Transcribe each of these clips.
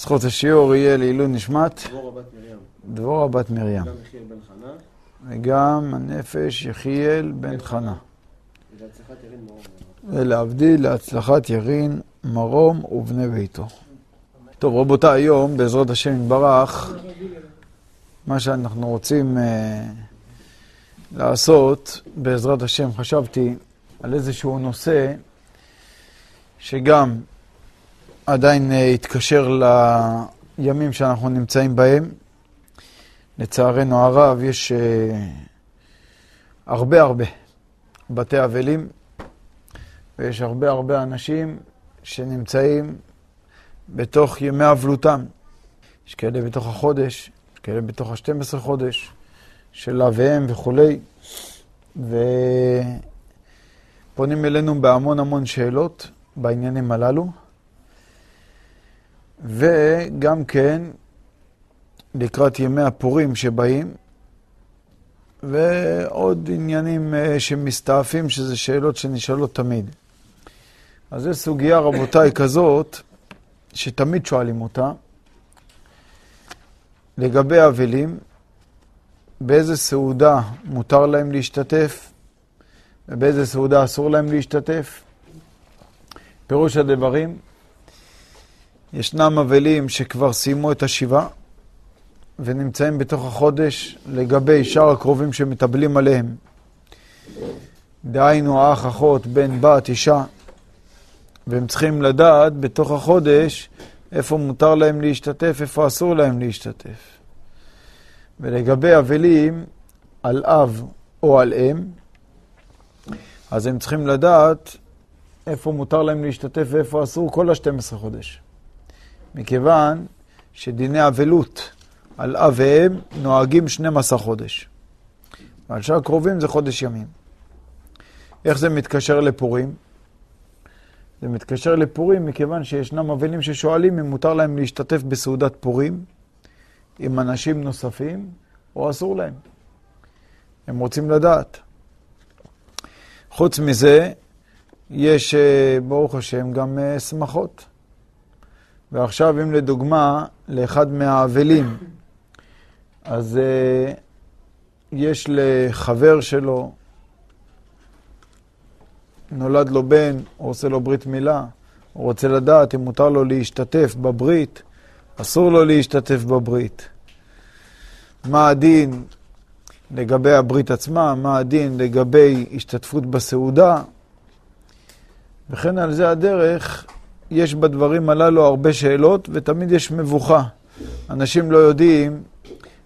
זכות השיעור יהיה לעילוי נשמת דבורה בת מרים, דבורה בת מרים, גם יחיאל בן חנה, וגם הנפש יחיאל בן חנה. ולהבדיל להצלחת ירין, מרום ובני ביתו. טוב, רבותיי, היום, בעזרת השם יתברך, מה שאנחנו רוצים אה, לעשות, בעזרת השם, חשבתי על איזשהו נושא שגם עדיין אה, יתקשר לימים שאנחנו נמצאים בהם. לצערנו הרב, יש אה, הרבה הרבה בתי אבלים, ויש הרבה הרבה אנשים שנמצאים בתוך ימי אבלותם. יש כאלה בתוך החודש, יש כאלה בתוך ה-12 חודש של אביהם וכולי, ופונים אלינו בהמון המון שאלות בעניינים הללו, וגם כן לקראת ימי הפורים שבאים, ועוד עניינים אה, שמסתעפים, שזה שאלות שנשאלות תמיד. אז זו סוגיה, רבותיי, כזאת, שתמיד שואלים אותה, לגבי אבלים, באיזה סעודה מותר להם להשתתף, ובאיזה סעודה אסור להם להשתתף. פירוש הדברים, ישנם אבלים שכבר סיימו את השבעה, ונמצאים בתוך החודש לגבי שאר הקרובים שמתאבלים עליהם. דהיינו אח, אחות, בן, בת, אישה, והם צריכים לדעת בתוך החודש איפה מותר להם להשתתף, איפה אסור להם להשתתף. ולגבי אבלים על אב או על אם, אז הם צריכים לדעת איפה מותר להם להשתתף ואיפה אסור כל ה-12 חודש. מכיוון שדיני אבלות על אב ואם נוהגים 12 חודש. ועל שאר הקרובים זה חודש ימים. איך זה מתקשר לפורים? זה מתקשר לפורים מכיוון שישנם אבלים ששואלים אם מותר להם להשתתף בסעודת פורים עם אנשים נוספים או אסור להם. הם רוצים לדעת. חוץ מזה, יש, אה, ברוך השם, גם אה, שמחות. ועכשיו, אם לדוגמה, לאחד מהאבלים, אז uh, יש לחבר שלו, נולד לו בן, הוא עושה לו ברית מילה, הוא רוצה לדעת אם מותר לו להשתתף בברית, אסור לו להשתתף בברית. מה הדין לגבי הברית עצמה, מה הדין לגבי השתתפות בסעודה, וכן על זה הדרך, יש בדברים הללו הרבה שאלות, ותמיד יש מבוכה. אנשים לא יודעים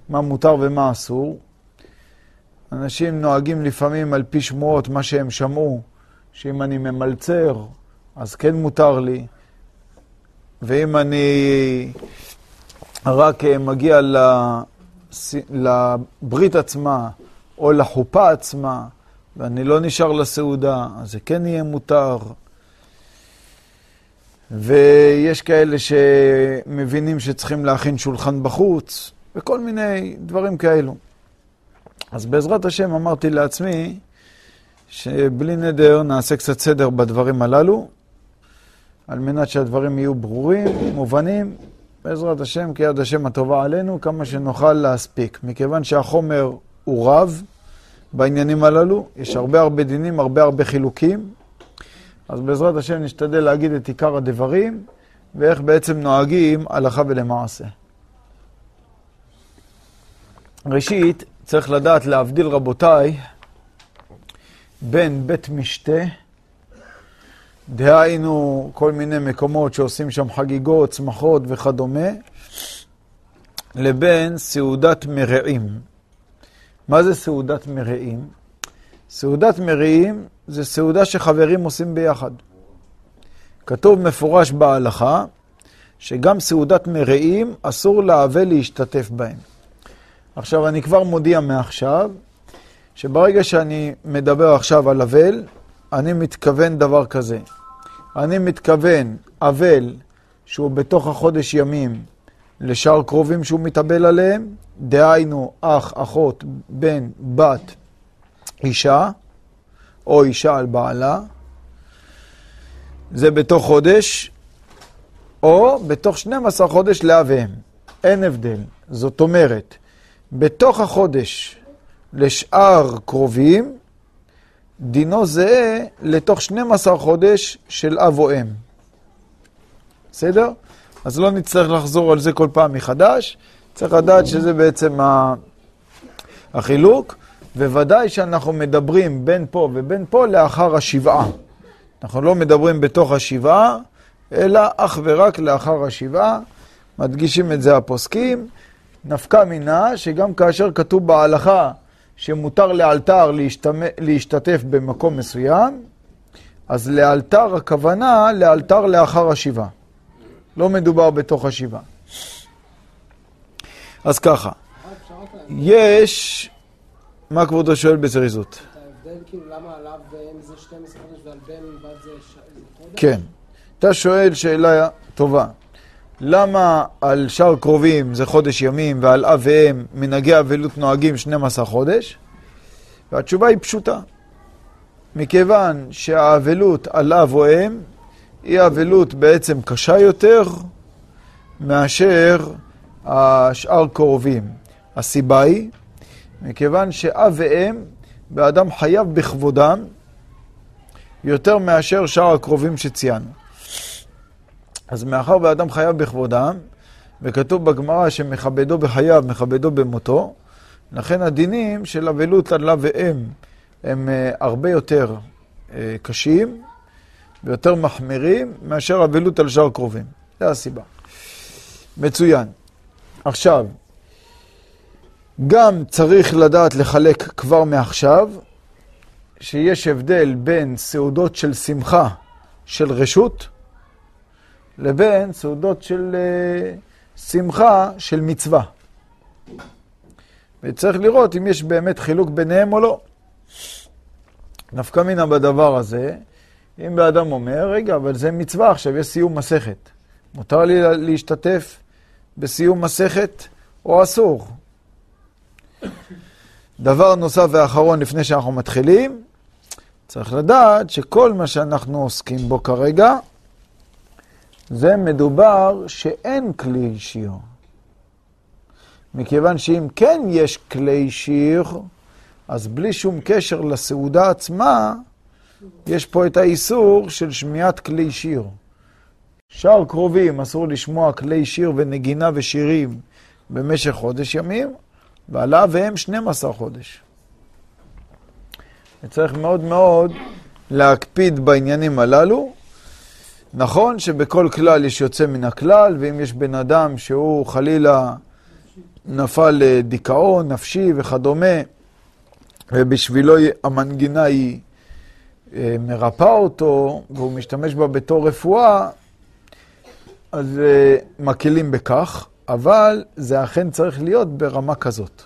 מה מותר ומה אסור. אנשים נוהגים לפעמים על פי שמועות, מה שהם שמעו, שאם אני ממלצר, אז כן מותר לי, ואם אני רק מגיע לברית עצמה, או לחופה עצמה, ואני לא נשאר לסעודה, אז זה כן יהיה מותר. ויש כאלה שמבינים שצריכים להכין שולחן בחוץ, וכל מיני דברים כאלו. אז בעזרת השם אמרתי לעצמי שבלי נדר נעשה קצת סדר בדברים הללו, על מנת שהדברים יהיו ברורים, מובנים, בעזרת השם, כי יד השם הטובה עלינו, כמה שנוכל להספיק. מכיוון שהחומר הוא רב בעניינים הללו, יש הרבה הרבה דינים, הרבה הרבה חילוקים, אז בעזרת השם נשתדל להגיד את עיקר הדברים, ואיך בעצם נוהגים הלכה ולמעשה. ראשית, צריך לדעת להבדיל, רבותיי, בין בית משתה, דהיינו כל מיני מקומות שעושים שם חגיגות, צמחות וכדומה, לבין סעודת מרעים. מה זה סעודת מרעים? סעודת מרעים זה סעודה שחברים עושים ביחד. כתוב מפורש בהלכה שגם סעודת מרעים אסור לאבל להשתתף בהם. עכשיו, אני כבר מודיע מעכשיו, שברגע שאני מדבר עכשיו על אבל, אני מתכוון דבר כזה. אני מתכוון אבל שהוא בתוך החודש ימים לשאר קרובים שהוא מתאבל עליהם, דהיינו אח, אחות, בן, בת, אישה, או אישה על בעלה, זה בתוך חודש, או בתוך 12 חודש לאביהם. אין הבדל. זאת אומרת, בתוך החודש לשאר קרובים, דינו זהה לתוך 12 חודש של אב או אם. בסדר? אז לא נצטרך לחזור על זה כל פעם מחדש. צריך לדעת שזה בעצם החילוק, וודאי שאנחנו מדברים בין פה ובין פה לאחר השבעה. אנחנו לא מדברים בתוך השבעה, אלא אך ורק לאחר השבעה. מדגישים את זה הפוסקים. נפקא מינה שגם כאשר כתוב בהלכה שמותר לאלתר להשתתף במקום מסוים, אז לאלתר הכוונה לאלתר לאחר השבעה. לא מדובר בתוך השבעה. אז ככה, יש... מה כבודו שואל בזריזות? ההבדל כאילו למה עליו בן זה 12 חודש ועל בן בת זה חודש? כן. אתה שואל שאלה טובה. למה על שאר קרובים זה חודש ימים ועל אב ואם מנהגי אבלות נוהגים 12 חודש? והתשובה היא פשוטה. מכיוון שהאבלות על אב או אם היא אבלות בעצם קשה יותר מאשר השאר קרובים. הסיבה היא, מכיוון שאב ואם, באדם חייב בכבודם יותר מאשר שאר הקרובים שציינו. אז מאחר ואדם חייב בכבודם, וכתוב בגמרא שמכבדו בחייו, מכבדו במותו, לכן הדינים של אבלות על אב ואם הם uh, הרבה יותר uh, קשים ויותר מחמירים מאשר אבלות על שאר קרובים. זו הסיבה. מצוין. עכשיו, גם צריך לדעת לחלק כבר מעכשיו, שיש הבדל בין סעודות של שמחה, של רשות, לבין סעודות של uh, שמחה, של מצווה. וצריך לראות אם יש באמת חילוק ביניהם או לא. נפקא מינה בדבר הזה, אם באדם אומר, רגע, אבל זה מצווה עכשיו, יש סיום מסכת. מותר לי להשתתף בסיום מסכת או אסור? דבר נוסף ואחרון לפני שאנחנו מתחילים, צריך לדעת שכל מה שאנחנו עוסקים בו כרגע, זה מדובר שאין כלי שיר. מכיוון שאם כן יש כלי שיר, אז בלי שום קשר לסעודה עצמה, יש פה את האיסור של שמיעת כלי שיר. שאר קרובים אסור לשמוע כלי שיר ונגינה ושירים במשך חודש ימים, ועליו והם 12 חודש. וצריך מאוד מאוד להקפיד בעניינים הללו. נכון שבכל כלל יש יוצא מן הכלל, ואם יש בן אדם שהוא חלילה נפל לדיכאון נפשי וכדומה, ובשבילו המנגינה היא אה, מרפאה אותו, והוא משתמש בה בתור רפואה, אז אה, מקלים בכך, אבל זה אכן צריך להיות ברמה כזאת.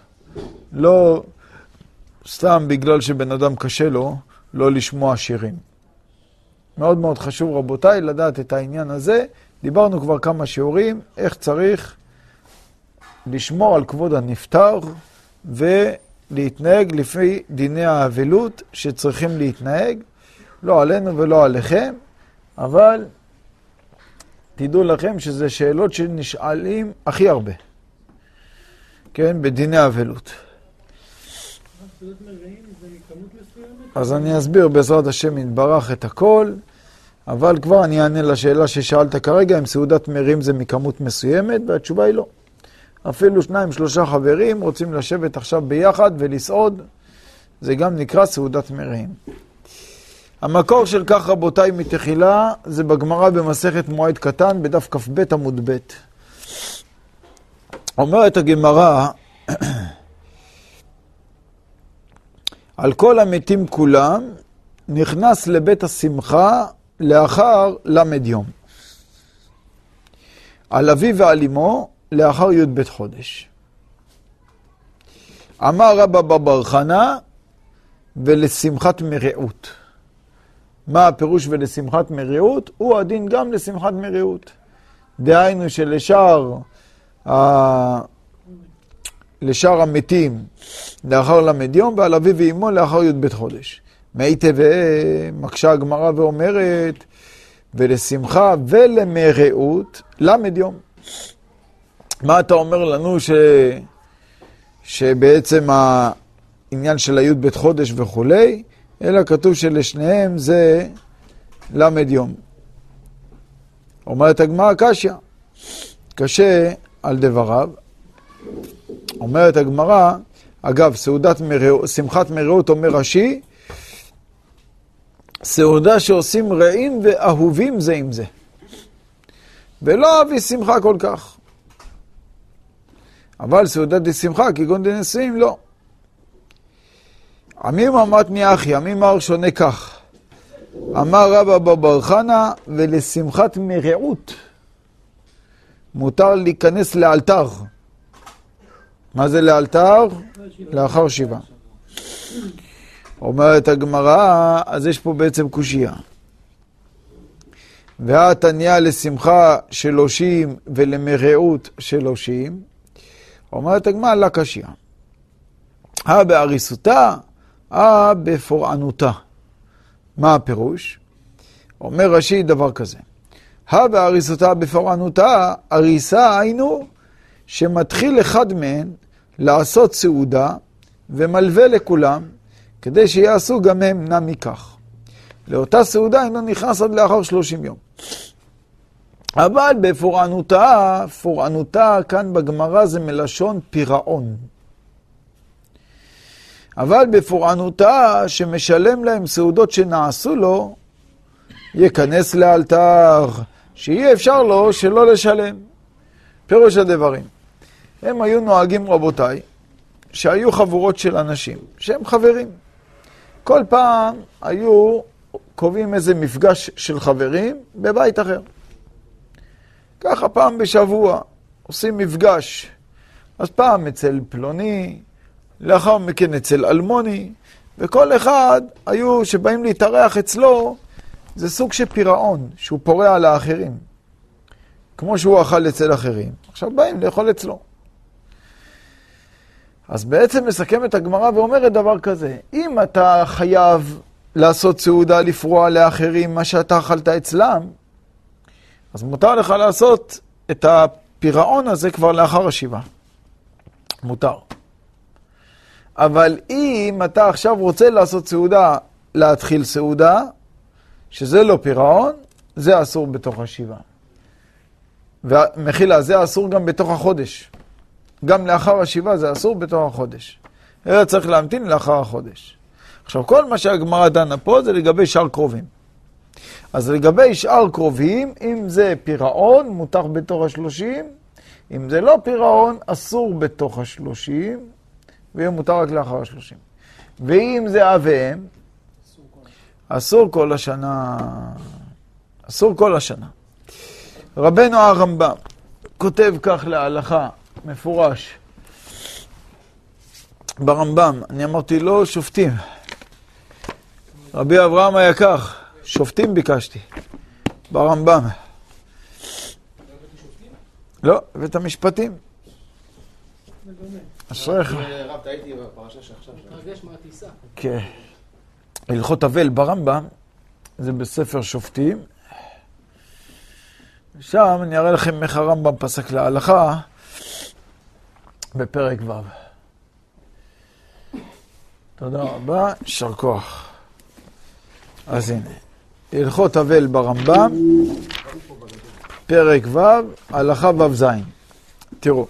לא סתם בגלל שבן אדם קשה לו לא לשמוע שירים. מאוד מאוד חשוב, רבותיי, לדעת את העניין הזה. דיברנו כבר כמה שיעורים, איך צריך לשמור על כבוד הנפטר ולהתנהג לפי דיני האבלות שצריכים להתנהג, לא עלינו ולא עליכם, אבל תדעו לכם שזה שאלות שנשאלים הכי הרבה, כן, בדיני אבלות. אז אני אסביר בעזרת השם יתברך את הכל, אבל כבר אני אענה לשאלה ששאלת כרגע, אם סעודת מרים זה מכמות מסוימת, והתשובה היא לא. אפילו שניים, שלושה חברים רוצים לשבת עכשיו ביחד ולסעוד, זה גם נקרא סעודת מרים. המקור של כך, רבותיי, מתחילה, זה בגמרא במסכת מועד קטן, בדף כ"ב עמוד ב'. אומרת הגמרא, על כל המתים כולם, נכנס לבית השמחה לאחר ל' יום. על אביו ועל אמו, לאחר י"ב חודש. אמר רבא בבר חנה, ולשמחת מרעות. מה הפירוש ולשמחת מרעות? הוא הדין גם לשמחת מרעות. דהיינו שלשאר ה... לשאר המתים לאחר ל"ד יום, ועל אביו ואמו לאחר י"ב חודש. מי תווה, מקשה הגמרא ואומרת, ולשמחה ולמרעות למד יום. מה אתה אומר לנו ש... שבעצם העניין של הי"ב חודש וכולי, אלא כתוב שלשניהם זה למד יום. אומרת הגמרא קשיא, קשה על דבריו. אומרת הגמרא, אגב, סעודת מרעות, שמחת מרעות אומר רש"י, סעודה שעושים רעים ואהובים זה עם זה. ולא אבי שמחה כל כך. אבל סעודת דשמחה, כגון דנשיאים, לא. עמים אמרת אחי, עמים אמר שונה כך. אמר רבא בבר חנא, ולשמחת מרעות מותר להיכנס לאלתר. מה זה לאלתר? לאחר שבעה. אומרת הגמרא, אז יש פה בעצם קושייה. והתניא לשמחה שלושים ולמרעות שלושים, אומרת הגמרא, לה קשיא. הא הא בפורענותה. מה הפירוש? אומר רש"י דבר כזה. הא בהריסותה בפורענותה, הריסה היינו שמתחיל אחד מהן לעשות סעודה ומלווה לכולם, כדי שיעשו גם הם נע מכך. לאותה סעודה אינו נכנס עד לאחר שלושים יום. אבל בפורענותה, פורענותה כאן בגמרא זה מלשון פירעון. אבל בפורענותה, שמשלם להם סעודות שנעשו לו, ייכנס לאלתר, שיהיה אפשר לו שלא לשלם. פירוש הדברים. הם היו נוהגים, רבותיי, שהיו חבורות של אנשים, שהם חברים. כל פעם היו קובעים איזה מפגש של חברים בבית אחר. ככה פעם בשבוע עושים מפגש. אז פעם אצל פלוני, לאחר מכן אצל אלמוני, וכל אחד היו, שבאים להתארח אצלו, זה סוג של פירעון, שהוא פורע על האחרים. כמו שהוא אכל אצל אחרים, עכשיו באים לאכול אצלו. אז בעצם מסכמת הגמרא ואומרת דבר כזה, אם אתה חייב לעשות סעודה לפרוע לאחרים מה שאתה אכלת אצלם, אז מותר לך לעשות את הפירעון הזה כבר לאחר השבעה. מותר. אבל אם אתה עכשיו רוצה לעשות סעודה, להתחיל סעודה, שזה לא פירעון, זה אסור בתוך השבעה. ומחילה, זה אסור גם בתוך החודש. גם לאחר השבעה זה אסור בתוך החודש. אלא צריך להמתין לאחר החודש. עכשיו, כל מה שהגמרא דנה פה זה לגבי שאר קרובים. אז לגבי שאר קרובים, אם זה פירעון, מותר בתוך השלושים, אם זה לא פירעון, אסור בתוך השלושים, ויהיה מותר רק לאחר השלושים. ואם זה אב ואם, אסור כל השנה. אסור כל השנה. רבנו הרמב"ם כותב כך להלכה, מפורש, ברמב"ם, אני אמרתי לו, שופטים. רבי אברהם היה כך, שופטים ביקשתי, ברמב"ם. לא, בית המשפטים. אשריך. רב, טעיתי בפרשה שעכשיו. מתרגש מהטיסה. כן. הלכות אבל ברמב"ם, זה בספר שופטים. שם אני אראה לכם איך הרמב"ם פסק להלכה בפרק ו'. תודה רבה, יישר כוח. אז הנה, הלכות אבל ברמב"ם, פרק ו', הלכה ו"ז. תראו,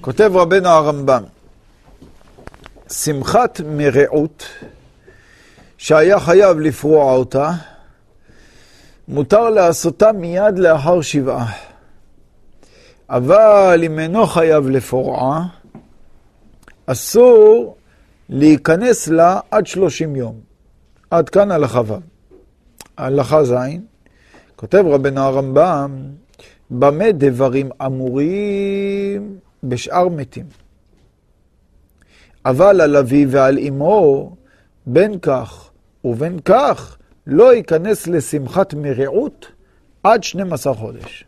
כותב רבנו הרמב"ם, שמחת מרעות, שהיה חייב לפרוע אותה, מותר לעשותה מיד לאחר שבעה. אבל אם אינו חייב לפורעה, אסור להיכנס לה עד שלושים יום. עד כאן הלכה ו'. הלכה ז', כותב רבנו הרמב"ם, במה דברים אמורים בשאר מתים. אבל על אביו ועל אמו, בין כך ובין כך, לא ייכנס לשמחת מרעות עד 12 חודש.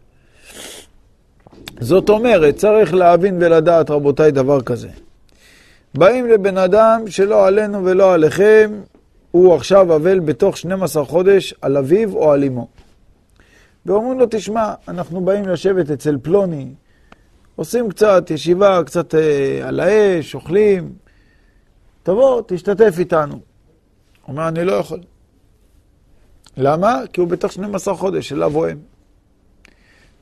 זאת אומרת, צריך להבין ולדעת, רבותיי, דבר כזה. באים לבן אדם שלא עלינו ולא עליכם, הוא עכשיו אבל בתוך 12 חודש על אביו או על אמו. ואומרים לו, תשמע, אנחנו באים לשבת אצל פלוני, עושים קצת ישיבה, קצת אה, על האש, אוכלים, תבוא, תשתתף איתנו. אומר, אני לא יכול. למה? כי הוא בתוך 12 חודש, אליו או הם.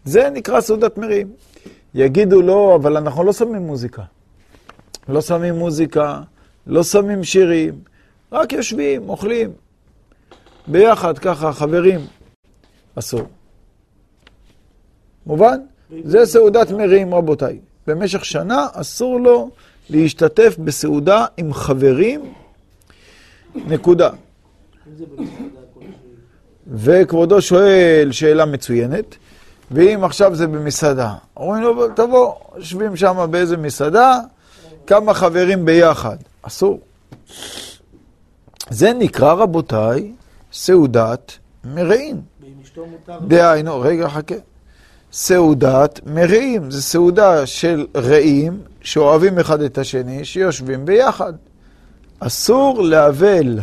זה נקרא סעודת מרים. יגידו לו, אבל אנחנו לא שמים מוזיקה. לא שמים מוזיקה, לא שמים שירים, רק יושבים, אוכלים. ביחד, ככה, חברים. אסור. מובן? זה סעודת מרים, רבותיי. במשך שנה אסור לו להשתתף בסעודה עם חברים, נקודה. וכבודו שואל שאלה מצוינת, ואם עכשיו זה במסעדה, אומרים לו, תבוא, יושבים שם באיזה מסעדה, כמה חברים ביחד. אסור. זה נקרא, רבותיי, סעודת מרעים. דהיינו, רגע, חכה. סעודת מרעים, זה סעודה של רעים שאוהבים אחד את השני, שיושבים ביחד. אסור לאבל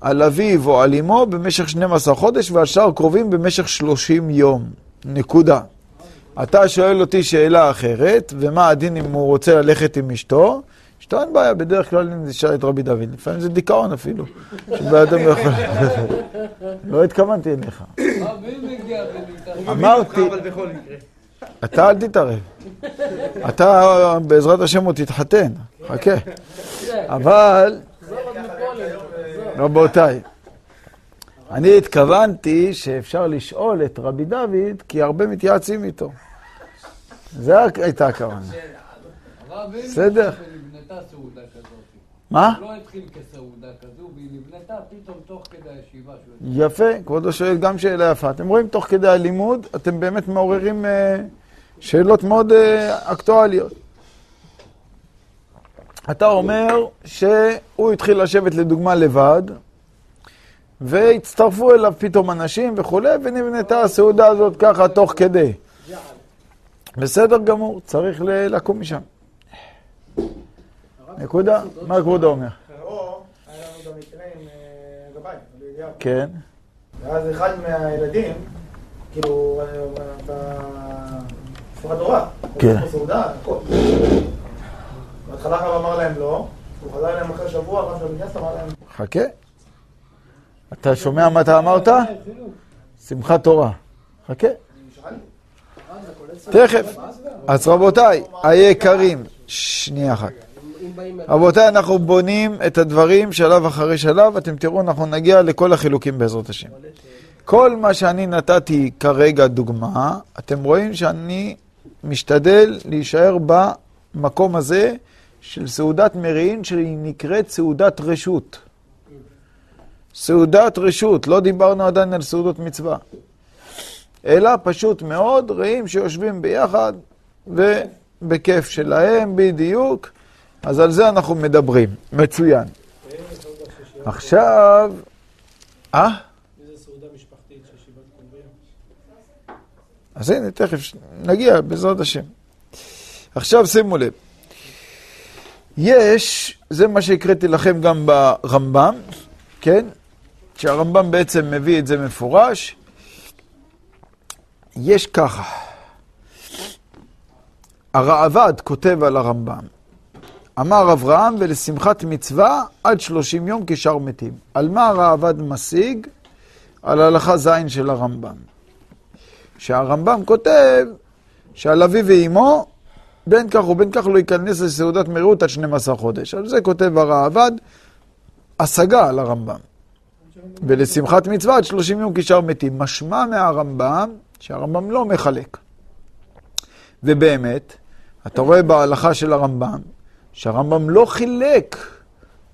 על אביו או על אמו במשך 12 חודש ועל שאר קרובים במשך 30 יום. נקודה. אתה שואל אותי שאלה אחרת, ומה הדין אם הוא רוצה ללכת עם אשתו? אשתו אין בעיה, בדרך כלל אני נשאר את רבי דוד, לפעמים זה דיכאון אפילו. שבאדם יכול... לא התכוונתי אליך. אמרתי, אתה אל תתערב. אתה בעזרת השם עוד תתחתן, חכה. אבל, רבותיי, אני התכוונתי שאפשר לשאול את רבי דוד, כי הרבה מתייעצים איתו. זו הייתה הכוונה. בסדר? מה? לא התחיל כסעודה כזו, והיא נבנתה פתאום תוך כדי הישיבה. יפה, כבודו שואל גם שאלה יפה. אתם רואים, תוך כדי הלימוד, אתם באמת מעוררים אה, שאלות מאוד אה, אקטואליות. אתה אומר שהוא התחיל לשבת לדוגמה לבד, והצטרפו אליו פתאום אנשים וכולי, ונבנתה הסעודה הזאת ככה תוך כדי. בסדר גמור, צריך לקום משם. נקודה? מה כבודו אומר? פרעה, היה לנו גם מקרה עם אה, גבאי, בידיעה. כן. ואז אחד מהילדים, כאילו, בספרת תורה, כן. סעודה, הכל. בהתחלה הרב אמר להם לא, הוא חזר אליהם אחרי שבוע, הרב של הכנסת אמר להם, חכה. אתה שומע מה אתה אמרת? שמחת תורה. חכה. תכף. אז רבותיי, היקרים, שנייה אחת. רבותיי, אנחנו בונים את הדברים שלב אחרי שלב, אתם תראו, אנחנו נגיע לכל החילוקים בעזרת השם. כל מה שאני נתתי כרגע דוגמה, אתם רואים שאני משתדל להישאר במקום הזה של סעודת מרעין, שהיא נקראת סעודת רשות. סעודת רשות, לא דיברנו עדיין על סעודות מצווה. אלא פשוט מאוד, רעים שיושבים ביחד ובכיף שלהם בדיוק. אז על זה אנחנו מדברים. מצוין. עכשיו... אה? איזה סעודה משפחתית. אז הנה, תכף נגיע, בעזרת השם. עכשיו שימו לב. יש, זה מה שהקראתי לכם גם ברמב"ם, כן? שהרמב"ם בעצם מביא את זה מפורש. יש ככה, הרעב"ד כותב על הרמב"ם, אמר אברהם ולשמחת מצווה עד שלושים יום כשאר מתים. על מה הרעב"ד משיג? על הלכה ז' של הרמב"ם. שהרמב"ם כותב שעל אביו ואימו, בין כך ובין כך לא ייכנס לסעודת מרירות עד 12 חודש. על זה כותב הרעב"ד השגה על הרמב"ם. ולשמחת מצווה עד 30 יום כשאר מתים. משמע מהרמב"ם שהרמב"ם לא מחלק. ובאמת, אתה רואה בהלכה של הרמב"ם, שהרמב"ם לא חילק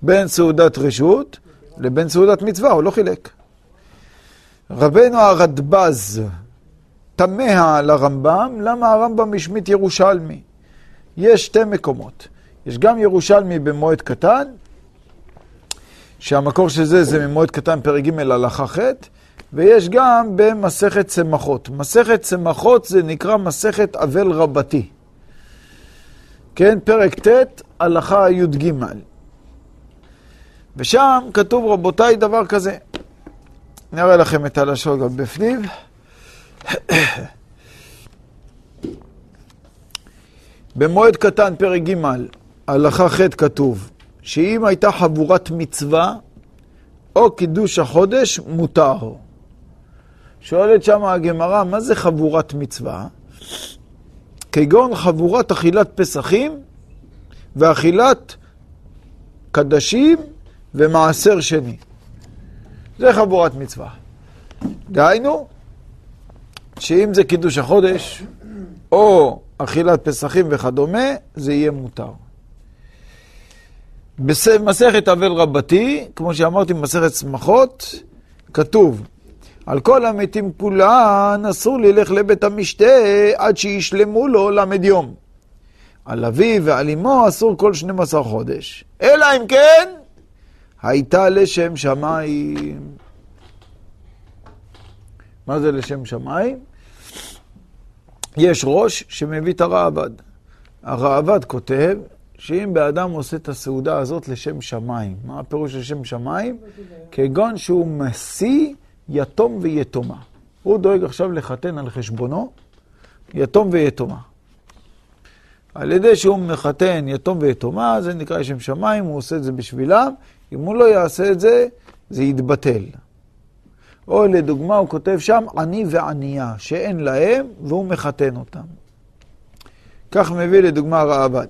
בין סעודת רשות לבין סעודת מצווה, הוא לא חילק. רבנו הרדב"ז תמה על הרמב"ם, למה הרמב"ם השמיט ירושלמי? יש שתי מקומות. יש גם ירושלמי במועד קטן, שהמקור של זה זה ממועד קטן פרק ג' הלכה ח', ויש גם במסכת צמחות. מסכת צמחות זה נקרא מסכת אבל רבתי. כן, פרק ט', הלכה י"ג. ושם כתוב, רבותיי, דבר כזה. נראה לכם את הלשון גם בפנים. במועד קטן, פרק ג', הלכה ח' כתוב, שאם הייתה חבורת מצווה או קידוש החודש, מותר. שואלת שם הגמרא, מה זה חבורת מצווה? כגון חבורת אכילת פסחים ואכילת קדשים ומעשר שני. זה חבורת מצווה. דהיינו, שאם זה קידוש החודש, או אכילת פסחים וכדומה, זה יהיה מותר. במסכת אבל רבתי, כמו שאמרתי במסכת שמחות, כתוב, על כל המתים כולן אסור ללך לבית המשתה עד שישלמו לו למד. על אביו ועל אמו אסור כל 12 חודש. אלא אם כן, הייתה לשם שמיים. מה זה לשם שמיים? יש ראש שמביא את הרעבד. הרעבד כותב שאם באדם עושה את הסעודה הזאת לשם שמיים, מה הפירוש לשם שמיים? כגון שהוא משיא יתום ויתומה. הוא דואג עכשיו לחתן על חשבונו יתום ויתומה. על ידי שהוא מחתן יתום ויתומה, זה נקרא לשם שמיים, הוא עושה את זה בשבילם. אם הוא לא יעשה את זה, זה יתבטל. או לדוגמה, הוא כותב שם עני וענייה, שאין להם, והוא מחתן אותם. כך מביא לדוגמה הרעב"ד.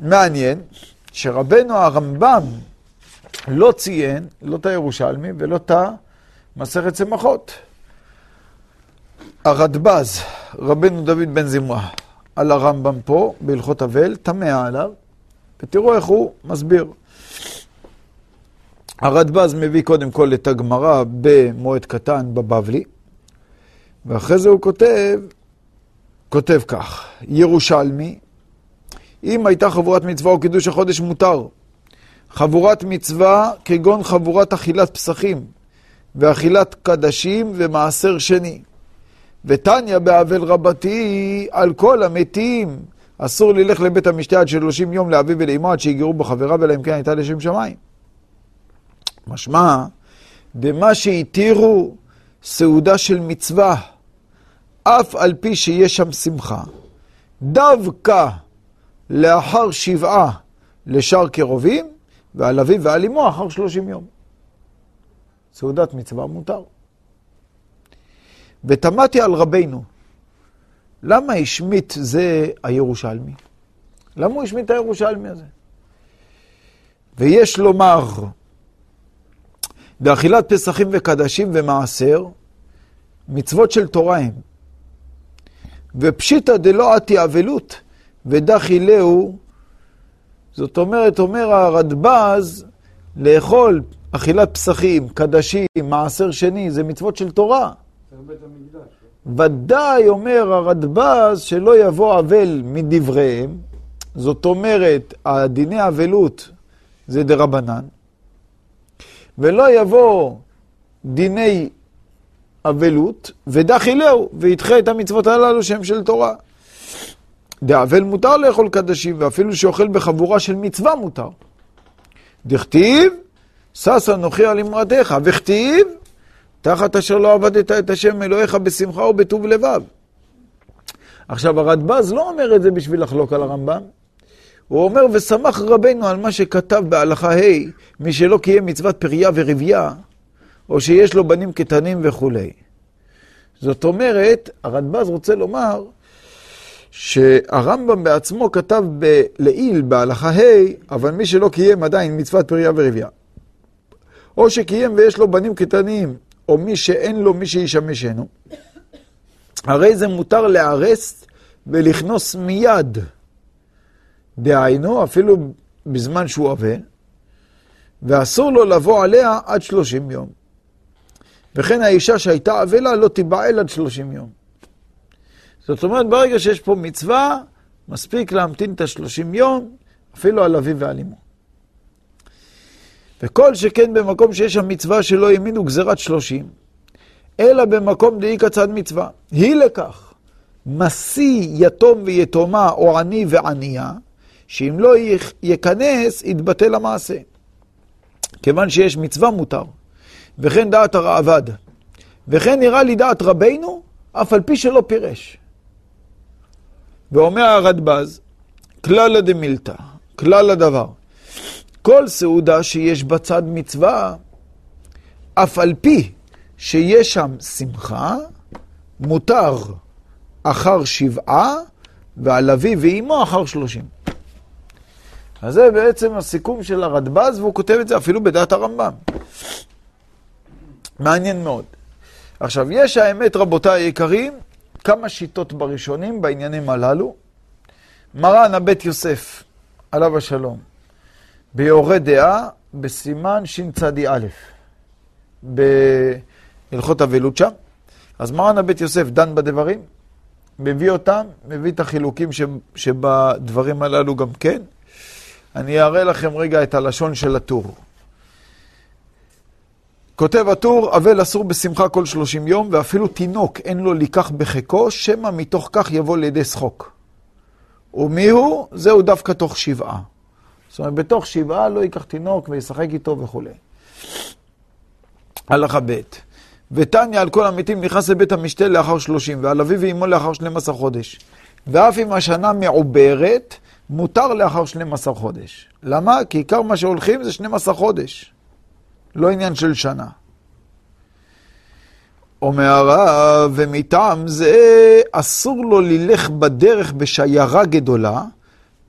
מעניין שרבנו הרמב"ם לא ציין, לא את הירושלמי ולא את המסכת צמחות. הרדב"ז, רבנו דוד בן זמרה, על הרמב"ם פה, בהלכות אבל, תמה עליו, ותראו איך הוא מסביר. הרדב"ז מביא קודם כל את הגמרא במועד קטן בבבלי, ואחרי זה הוא כותב, כותב כך, ירושלמי, אם הייתה חבורת מצווה או קידוש החודש מותר, חבורת מצווה כגון חבורת אכילת פסחים ואכילת קדשים ומעשר שני. ותניא באבל רבתי על כל המתים אסור ללך לבית המשתה עד שלושים יום לאביו ולאמו עד שיגרו בו חבריו אלא אם כן הייתה לשם שמיים. משמע, במה שהתירו סעודה של מצווה, אף על פי שיש שם שמחה, דווקא לאחר שבעה לשאר קרובים, ועל אביו ועל אמו אחר שלושים יום. סעודת מצווה מותר. ותמדתי על רבנו, למה השמיט זה הירושלמי? למה הוא השמיט את הירושלמי הזה? ויש לומר, באכילת פסחים וקדשים ומעשר, מצוות של תורה הם. ופשיטא דלא עתי אבלות, ודחי להו, זאת אומרת, אומר הרדב"ז, לאכול אכילת פסחים, קדשים, מעשר שני, זה מצוות של תורה. ודאי, אומר הרדב"ז, שלא יבוא אבל מדבריהם, זאת אומרת, הדיני אבלות זה דרבנן, ולא יבוא דיני אבלות, ודחי להו, וידחה את המצוות הללו שהם של תורה. דאבל מותר לאכול קדשים, ואפילו שאוכל בחבורה של מצווה מותר. דכתיב, שש אנוכי על אמרתך, וכתיב, תחת אשר לא עבדת את השם אלוהיך בשמחה ובטוב לבב. עכשיו, הרדב"ז לא אומר את זה בשביל לחלוק על הרמב"ם. הוא אומר, ושמח רבנו על מה שכתב בהלכה ה', מי שלא קיים מצוות פריה ורבייה, או שיש לו בנים קטנים וכולי. זאת אומרת, הרדב"ז רוצה לומר שהרמב"ם בעצמו כתב לעיל בהלכה ה', אבל מי שלא קיים עדיין מצוות פריה ורבייה, או שקיים ויש לו בנים קטנים, או מי שאין לו מי שישמשנו, הרי זה מותר להרס ולכנוס מיד. דהיינו, אפילו בזמן שהוא אבל, ואסור לו לבוא עליה עד שלושים יום. וכן האישה שהייתה אבלה לא תיבעל עד שלושים יום. זאת אומרת, ברגע שיש פה מצווה, מספיק להמתין את השלושים יום, אפילו על אביו ועל אמו. וכל שכן במקום שיש שם מצווה שלא האמינו גזירת שלושים, אלא במקום דאי כצד מצווה. היא לכך, משיא יתום ויתומה או עני וענייה, שאם לא ייכנס, יתבטל המעשה. כיוון שיש מצווה מותר, וכן דעת הרעבד, וכן נראה לי דעת רבינו, אף על פי שלא פירש. ואומר הרדב"ז, כלל דמילתא, כלל הדבר, כל סעודה שיש בצד מצווה, אף על פי שיש שם שמחה, מותר אחר שבעה, ועל אבי ואימו אחר שלושים. אז זה בעצם הסיכום של הרדב"ז, והוא כותב את זה אפילו בדעת הרמב"ם. מעניין מאוד. עכשיו, יש האמת, רבותיי היקרים, כמה שיטות בראשונים בעניינים הללו. מרן הבית יוסף, עליו השלום, ביורה דעה, בסימן שצ"א, בהלכות אבלות שם. אז מרן הבית יוסף דן בדברים, מביא אותם, מביא את החילוקים שבדברים הללו גם כן. אני אראה לכם רגע את הלשון של הטור. כותב הטור, אבל אסור בשמחה כל שלושים יום, ואפילו תינוק אין לו לקח בחיקו, שמא מתוך כך יבוא לידי שחוק. ומי הוא? זהו דווקא תוך שבעה. זאת אומרת, בתוך שבעה לא ייקח תינוק וישחק איתו וכולי. הלכה ב' ותניא על כל המתים נכנס לבית המשתה לאחר שלושים, ועל אביו ואמו לאחר שנים עשר חודש. ואף אם השנה מעוברת, מותר לאחר שנים עשר חודש. למה? כי עיקר מה שהולכים זה שנים עשר חודש. לא עניין של שנה. אומר הרב, ומטעם זה אסור לו ללך בדרך בשיירה גדולה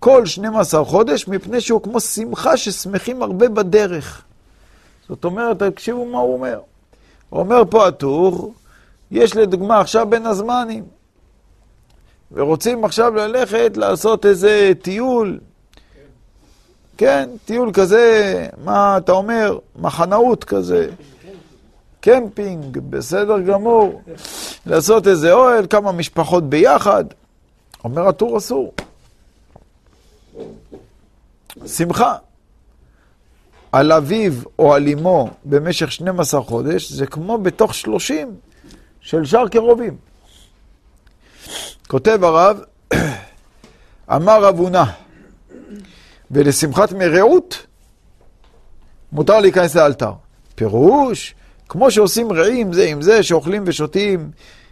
כל 12 חודש, מפני שהוא כמו שמחה ששמחים הרבה בדרך. זאת אומרת, תקשיבו מה הוא אומר. הוא אומר פה הטור, יש לדוגמה עכשיו בין הזמנים, ורוצים עכשיו ללכת לעשות איזה טיול, כן, טיול כזה, מה אתה אומר, מחנאות כזה, קמפינג, בסדר גמור, לעשות איזה אוהל, כמה משפחות ביחד. אומר הטור אסור. שמחה. על אביו או על אמו במשך 12 חודש, זה כמו בתוך 30 של שאר קרובים. כותב הרב, אמר רב הונא, ולשמחת מרעות מותר להיכנס לאלתר. פירוש, כמו שעושים רעים זה עם זה, שאוכלים ושותים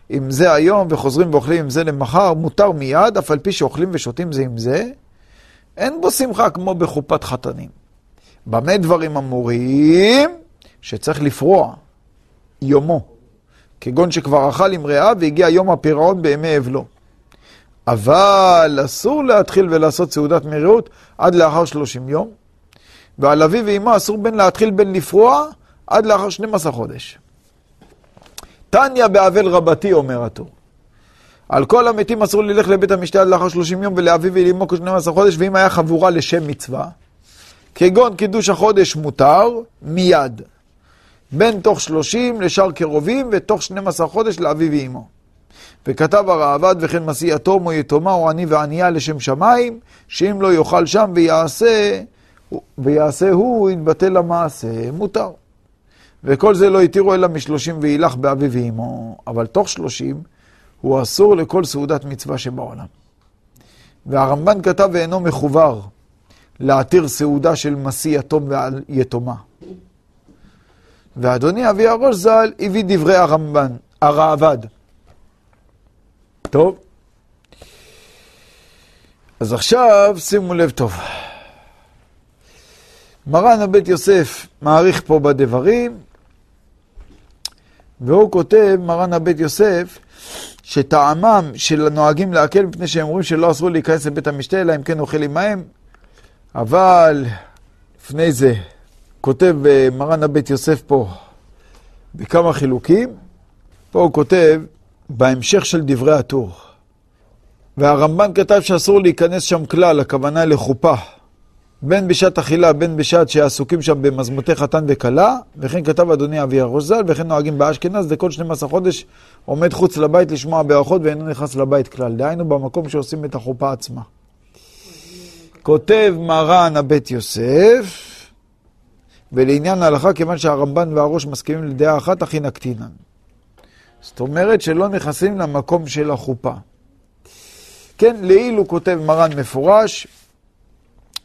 עם זה היום וחוזרים ואוכלים עם זה למחר, מותר מיד, אף על פי שאוכלים ושותים זה עם זה, אין בו שמחה כמו בחופת חתנים. במה דברים אמורים? שצריך לפרוע יומו, כגון שכבר אכל עם רעיו והגיע יום הפירעון בימי אבלו. אבל אסור להתחיל ולעשות סעודת מרירות עד לאחר שלושים יום, ועל אבי ואמו אסור בין להתחיל בין לפרוע עד לאחר 12 חודש. תניא באבל רבתי, אומר הטור. על כל המתים אסור ללך לבית המשתה עד לאחר 30 יום ולאבי ולאמו כ-12 חודש, ואם היה חבורה לשם מצווה, כגון קידוש החודש מותר, מיד. בין תוך 30 לשאר קרובים, ותוך 12 חודש לאבי ואמו. וכתב הראב"ד וכן משיא יתום או יתומה או עני וענייה לשם שמיים, שאם לא יאכל שם ויעשה, ויעשה הוא, יתבטל המעשה, מותר. וכל זה לא התירו אלא משלושים וילך באבי ואמו, אבל תוך שלושים הוא אסור לכל סעודת מצווה שבעולם. והרמב"ן כתב ואינו מחובר להתיר סעודה של משיא יתום ויתומה. ואדוני אבי הראש ז"ל הביא דברי הרמב"ן, הראב"ד. טוב. אז עכשיו שימו לב טוב. מרן הבית יוסף מעריך פה בדברים, והוא כותב, מרן הבית יוסף, שטעמם של הנוהגים להקל מפני שהם אומרים שלא אסרו להיכנס לבית המשתה, אלא אם כן אוכל עמהם. אבל לפני זה כותב אה, מרן הבית יוסף פה בכמה חילוקים. פה הוא כותב בהמשך של דברי הטור. והרמב"ן כתב שאסור להיכנס שם כלל, הכוונה לחופה. בין בשעת אכילה, בין בשעת שעסוקים שם במזמותי חתן וכלה, וכן כתב אדוני אבי הראש ז"ל, וכן נוהגים באשכנז, לכל 12 חודש עומד חוץ לבית לשמוע ברכות ואינו נכנס לבית כלל. דהיינו במקום שעושים את החופה עצמה. כותב מרן הבית יוסף, ולעניין ההלכה, כיוון שהרמב"ן והראש מסכימים לדעה אחת, הכי נקטינן. זאת אומרת שלא נכנסים למקום של החופה. כן, לעיל הוא כותב מרן מפורש,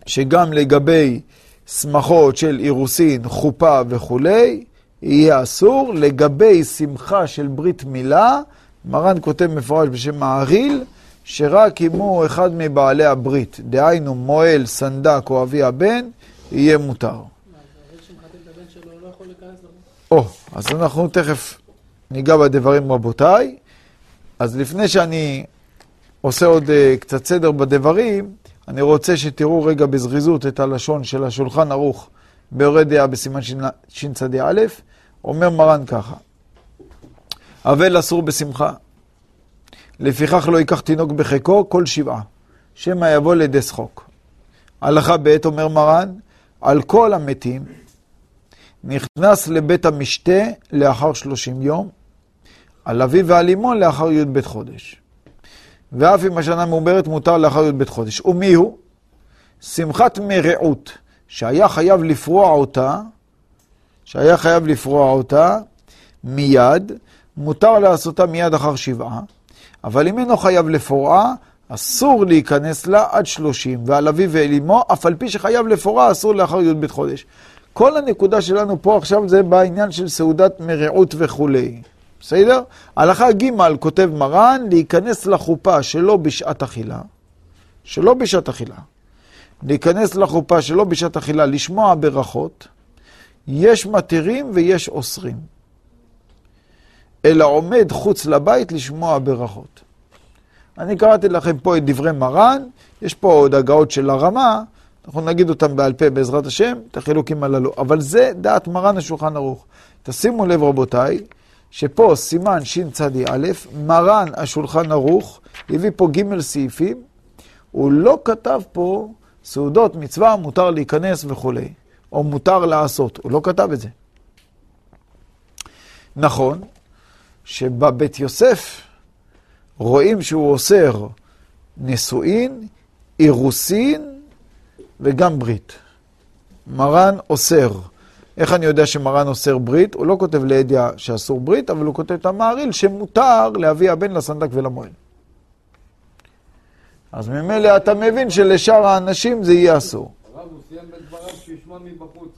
שגם לגבי שמחות של אירוסין, חופה וכולי, יהיה אסור. לגבי שמחה של ברית מילה, מרן כותב מפורש בשם מעריל, שרק אם הוא אחד מבעלי הברית, דהיינו מועל, סנדק או אבי הבן, יהיה מותר. או, אז אנחנו תכף ניגע בדברים רבותיי. אז לפני שאני עושה עוד uh, קצת סדר בדברים, אני רוצה שתראו רגע בזריזות את הלשון של השולחן ערוך ביורה דעה בסימן שצ"א. אומר מרן ככה, אבל אסור בשמחה, לפיכך לא ייקח תינוק בחיקו כל שבעה, שמא יבוא לידי שחוק. הלכה ב' אומר מרן, על כל המתים נכנס לבית המשתה לאחר שלושים יום, על אביו ועל אמו לאחר י"ב חודש. ואף אם השנה מעוברת מותר לאחר י"ב חודש. ומי הוא? שמחת מרעות, שהיה חייב לפרוע אותה, שהיה חייב לפרוע אותה מיד, מותר לעשותה מיד אחר שבעה, אבל אם אינו חייב לפורעה, אסור להיכנס לה עד שלושים, ועל אביו ועל אמו, אף על פי שחייב לפורעה, אסור לאחר י"ב חודש. כל הנקודה שלנו פה עכשיו זה בעניין של סעודת מרעות וכולי. בסדר? הלכה ג' כותב מרן, להיכנס לחופה שלא בשעת אכילה, שלא בשעת אכילה, להיכנס לחופה שלא בשעת אכילה, לשמוע ברכות, יש מתירים ויש אוסרים. אלא עומד חוץ לבית לשמוע ברכות. אני קראתי לכם פה את דברי מרן, יש פה עוד הגאות של הרמה, אנחנו נגיד אותם בעל פה בעזרת השם, את החילוקים הללו. אבל זה דעת מרן השולחן ערוך. תשימו לב רבותיי, שפה סימן שצ"א, מרן השולחן ערוך, הביא פה ג' סעיפים, הוא לא כתב פה סעודות מצווה, מותר להיכנס וכולי, או מותר לעשות, הוא לא כתב את זה. נכון שבבית יוסף רואים שהוא אוסר נישואין, אירוסין וגם ברית. מרן אוסר. איך אני יודע שמרן אוסר ברית? הוא לא כותב לידיה שאסור ברית, אבל הוא כותב את המעריל שמותר להביא הבן לסנדק ולמועל. אז ממילא אתה מבין שלשאר האנשים זה יהיה אסור. הרב, הוא סיים בדבריו שישמע מבחוץ.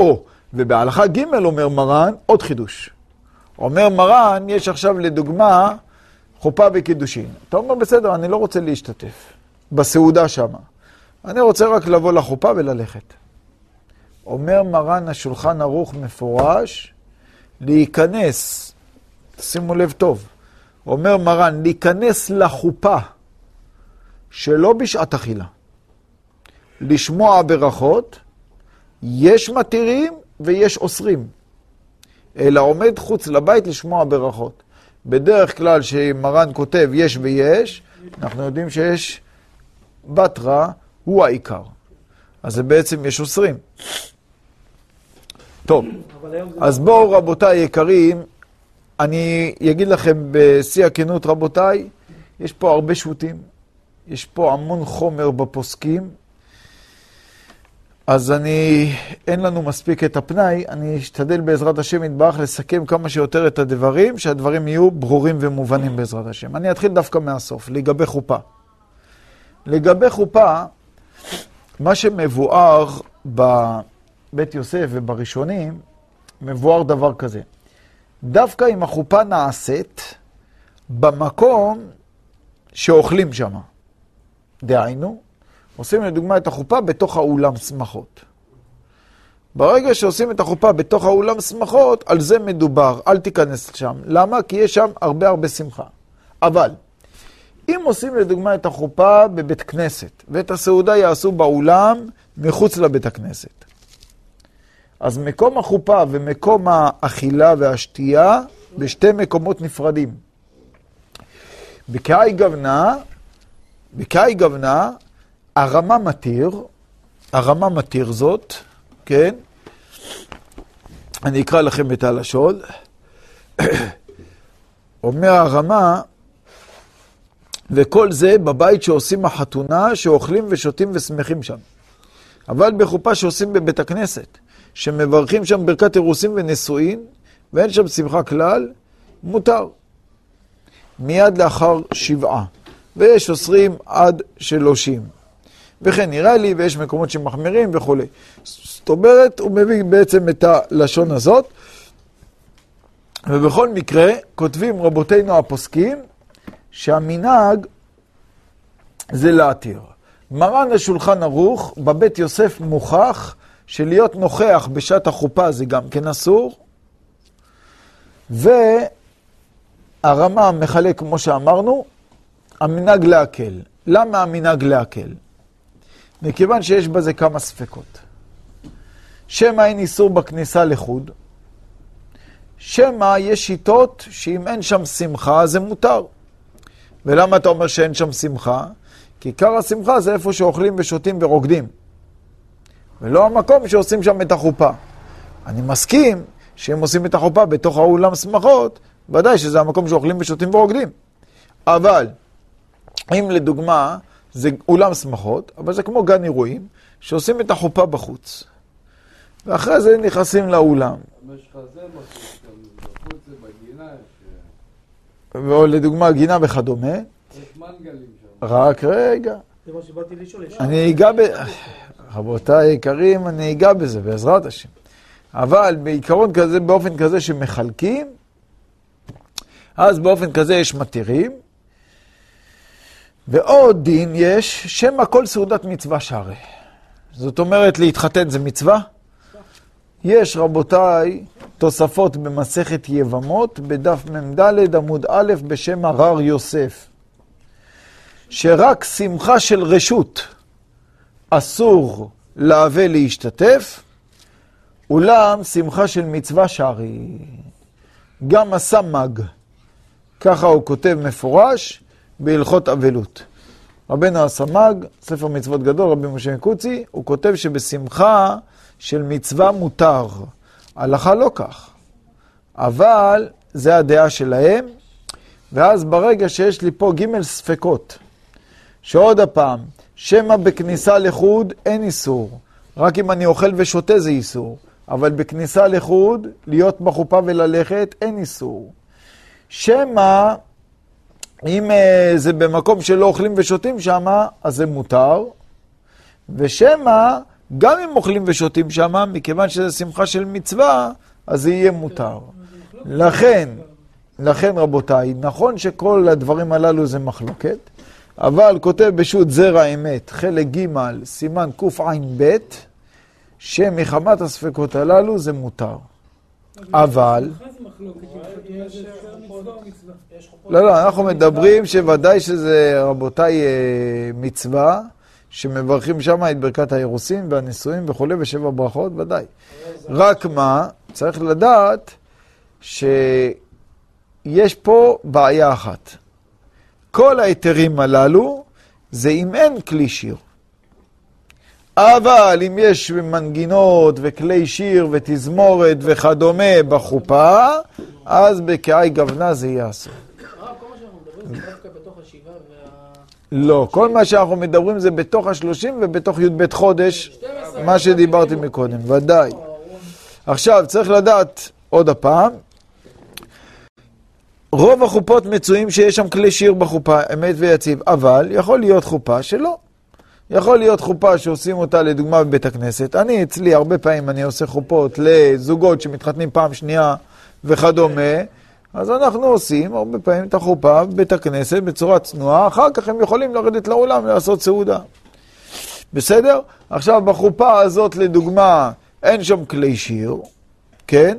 או, ובהלכה ג' אומר מרן, עוד חידוש. אומר מרן, יש עכשיו לדוגמה חופה וקידושין. אתה אומר, בסדר, אני לא רוצה להשתתף בסעודה שמה. אני רוצה רק לבוא לחופה וללכת. אומר מרן השולחן ערוך מפורש, להיכנס, שימו לב טוב, אומר מרן, להיכנס לחופה שלא בשעת אכילה, לשמוע ברכות, יש מתירים ויש אוסרים, אלא עומד חוץ לבית לשמוע ברכות. בדרך כלל שמרן כותב יש ויש, אנחנו יודעים שיש בתרא, הוא העיקר. אז זה בעצם יש אוסרים. טוב, אז בואו רבותיי יקרים, אני אגיד לכם בשיא הכנות רבותיי, יש פה הרבה שו"תים, יש פה המון חומר בפוסקים, אז אני, אין לנו מספיק את הפנאי, אני אשתדל בעזרת השם יתברך לסכם כמה שיותר את הדברים, שהדברים יהיו ברורים ומובנים בעזרת השם. אני אתחיל דווקא מהסוף, לגבי חופה. לגבי חופה, מה שמבואר בבית יוסף ובראשונים, מבואר דבר כזה. דווקא אם החופה נעשית במקום שאוכלים שם. דהיינו, עושים לדוגמה את החופה בתוך האולם שמחות. ברגע שעושים את החופה בתוך האולם שמחות, על זה מדובר, אל תיכנס שם. למה? כי יש שם הרבה הרבה שמחה. אבל, אם עושים לדוגמה את החופה בבית כנסת, ואת הסעודה יעשו באולם מחוץ לבית הכנסת, אז מקום החופה ומקום האכילה והשתייה בשתי מקומות נפרדים. בקאי גוונה, בקאי גוונה, הרמה מתיר, הרמה מתיר זאת, כן? אני אקרא לכם את הלשון. אומר הרמה, וכל זה בבית שעושים החתונה, שאוכלים ושותים ושמחים שם. אבל בחופה שעושים בבית הכנסת, שמברכים שם ברכת אירוסין ונישואין, ואין שם שמחה כלל, מותר. מיד לאחר שבעה, ויש אוסרים עד שלושים. וכן נראה לי, ויש מקומות שמחמירים וכולי. זאת אומרת, הוא מביא בעצם את הלשון הזאת, ובכל מקרה, כותבים רבותינו הפוסקים, שהמנהג זה להתיר. מרן השולחן ערוך, בבית יוסף מוכח שלהיות נוכח בשעת החופה זה גם כן אסור, והרמה מחלק, כמו שאמרנו, המנהג להקל. למה המנהג להקל? מכיוון שיש בזה כמה ספקות. שמא אין איסור בכניסה לחוד, שמא יש שיטות שאם אין שם שמחה זה מותר. ולמה אתה אומר שאין שם שמחה? כי עיקר השמחה זה איפה שאוכלים ושותים ורוקדים. ולא המקום שעושים שם את החופה. אני מסכים שאם עושים את החופה בתוך האולם שמחות, ודאי שזה המקום שאוכלים ושותים ורוקדים. אבל, אם לדוגמה זה אולם שמחות, אבל זה כמו גן אירועים, שעושים את החופה בחוץ. ואחרי זה נכנסים לאולם. או לדוגמה גינה וכדומה. יש מנגלים שם. רק רגע. זה מה שבאתי לשאול, יש... אני אגע ב... רבותיי היקרים, אני אגע בזה, בעזרת השם. אבל בעיקרון כזה, באופן כזה שמחלקים, אז באופן כזה יש מתירים. ועוד דין יש, שמא כל סעודת מצווה שרי. זאת אומרת, להתחתן זה מצווה? יש, רבותיי, תוספות במסכת יבמות, בדף מ"ד עמוד א', בשם הרר יוסף. שרק שמחה של רשות אסור להווה להשתתף, אולם שמחה של מצווה שרי. גם הסמ"ג, ככה הוא כותב מפורש בהלכות אבלות. רבנו הסמ"ג, ספר מצוות גדול, רבי משה מקוצי, הוא כותב שבשמחה של מצווה מותר. הלכה לא כך. אבל זה הדעה שלהם, ואז ברגע שיש לי פה ג' ספקות, שעוד הפעם, שמא בכניסה לחוד אין איסור, רק אם אני אוכל ושותה זה איסור, אבל בכניסה לחוד, להיות בחופה וללכת, אין איסור. שמא, אם אה, זה במקום שלא אוכלים ושותים שם, אז זה מותר, ושמא, גם אם אוכלים ושותים שם, מכיוון שזה שמחה של מצווה, אז זה יהיה מותר. לכן, לכן רבותיי, נכון שכל הדברים הללו זה מחלוקת, אבל כותב בשו"ת זרע אמת, חלק ג', סימן קע"ב, שמחמת הספקות הללו זה מותר. אבל, לא, לא, אנחנו מדברים שוודאי שזה, רבותיי, אה, מצווה, שמברכים שם את ברכת האירוסין והנישואים וכולי, ושבע ברכות, ודאי. רק מה, צריך לדעת שיש פה בעיה אחת. כל ההיתרים הללו זה אם אין כלי שיר. אבל אם יש מנגינות וכלי שיר ותזמורת וכדומה בחופה, אז בקעי גוונה זה יהיה אסור. כל מה שאנחנו מדברים זה דווקא בתוך השבעה וה... לא, כל מה שאנחנו מדברים זה בתוך השלושים ובתוך י"ב חודש, 12. מה שדיברתי מקודם, ודאי. עכשיו, צריך לדעת עוד הפעם, רוב החופות מצויים שיש שם כלי שיר בחופה, אמת ויציב, אבל יכול להיות חופה שלא. יכול להיות חופה שעושים אותה לדוגמה בבית הכנסת. אני אצלי, הרבה פעמים אני עושה חופות לזוגות שמתחתנים פעם שנייה וכדומה, אז אנחנו עושים הרבה פעמים את החופה בבית הכנסת בצורה צנועה, אחר כך הם יכולים לרדת לאולם לעשות סעודה. בסדר? עכשיו, בחופה הזאת, לדוגמה, אין שם כלי שיר, כן?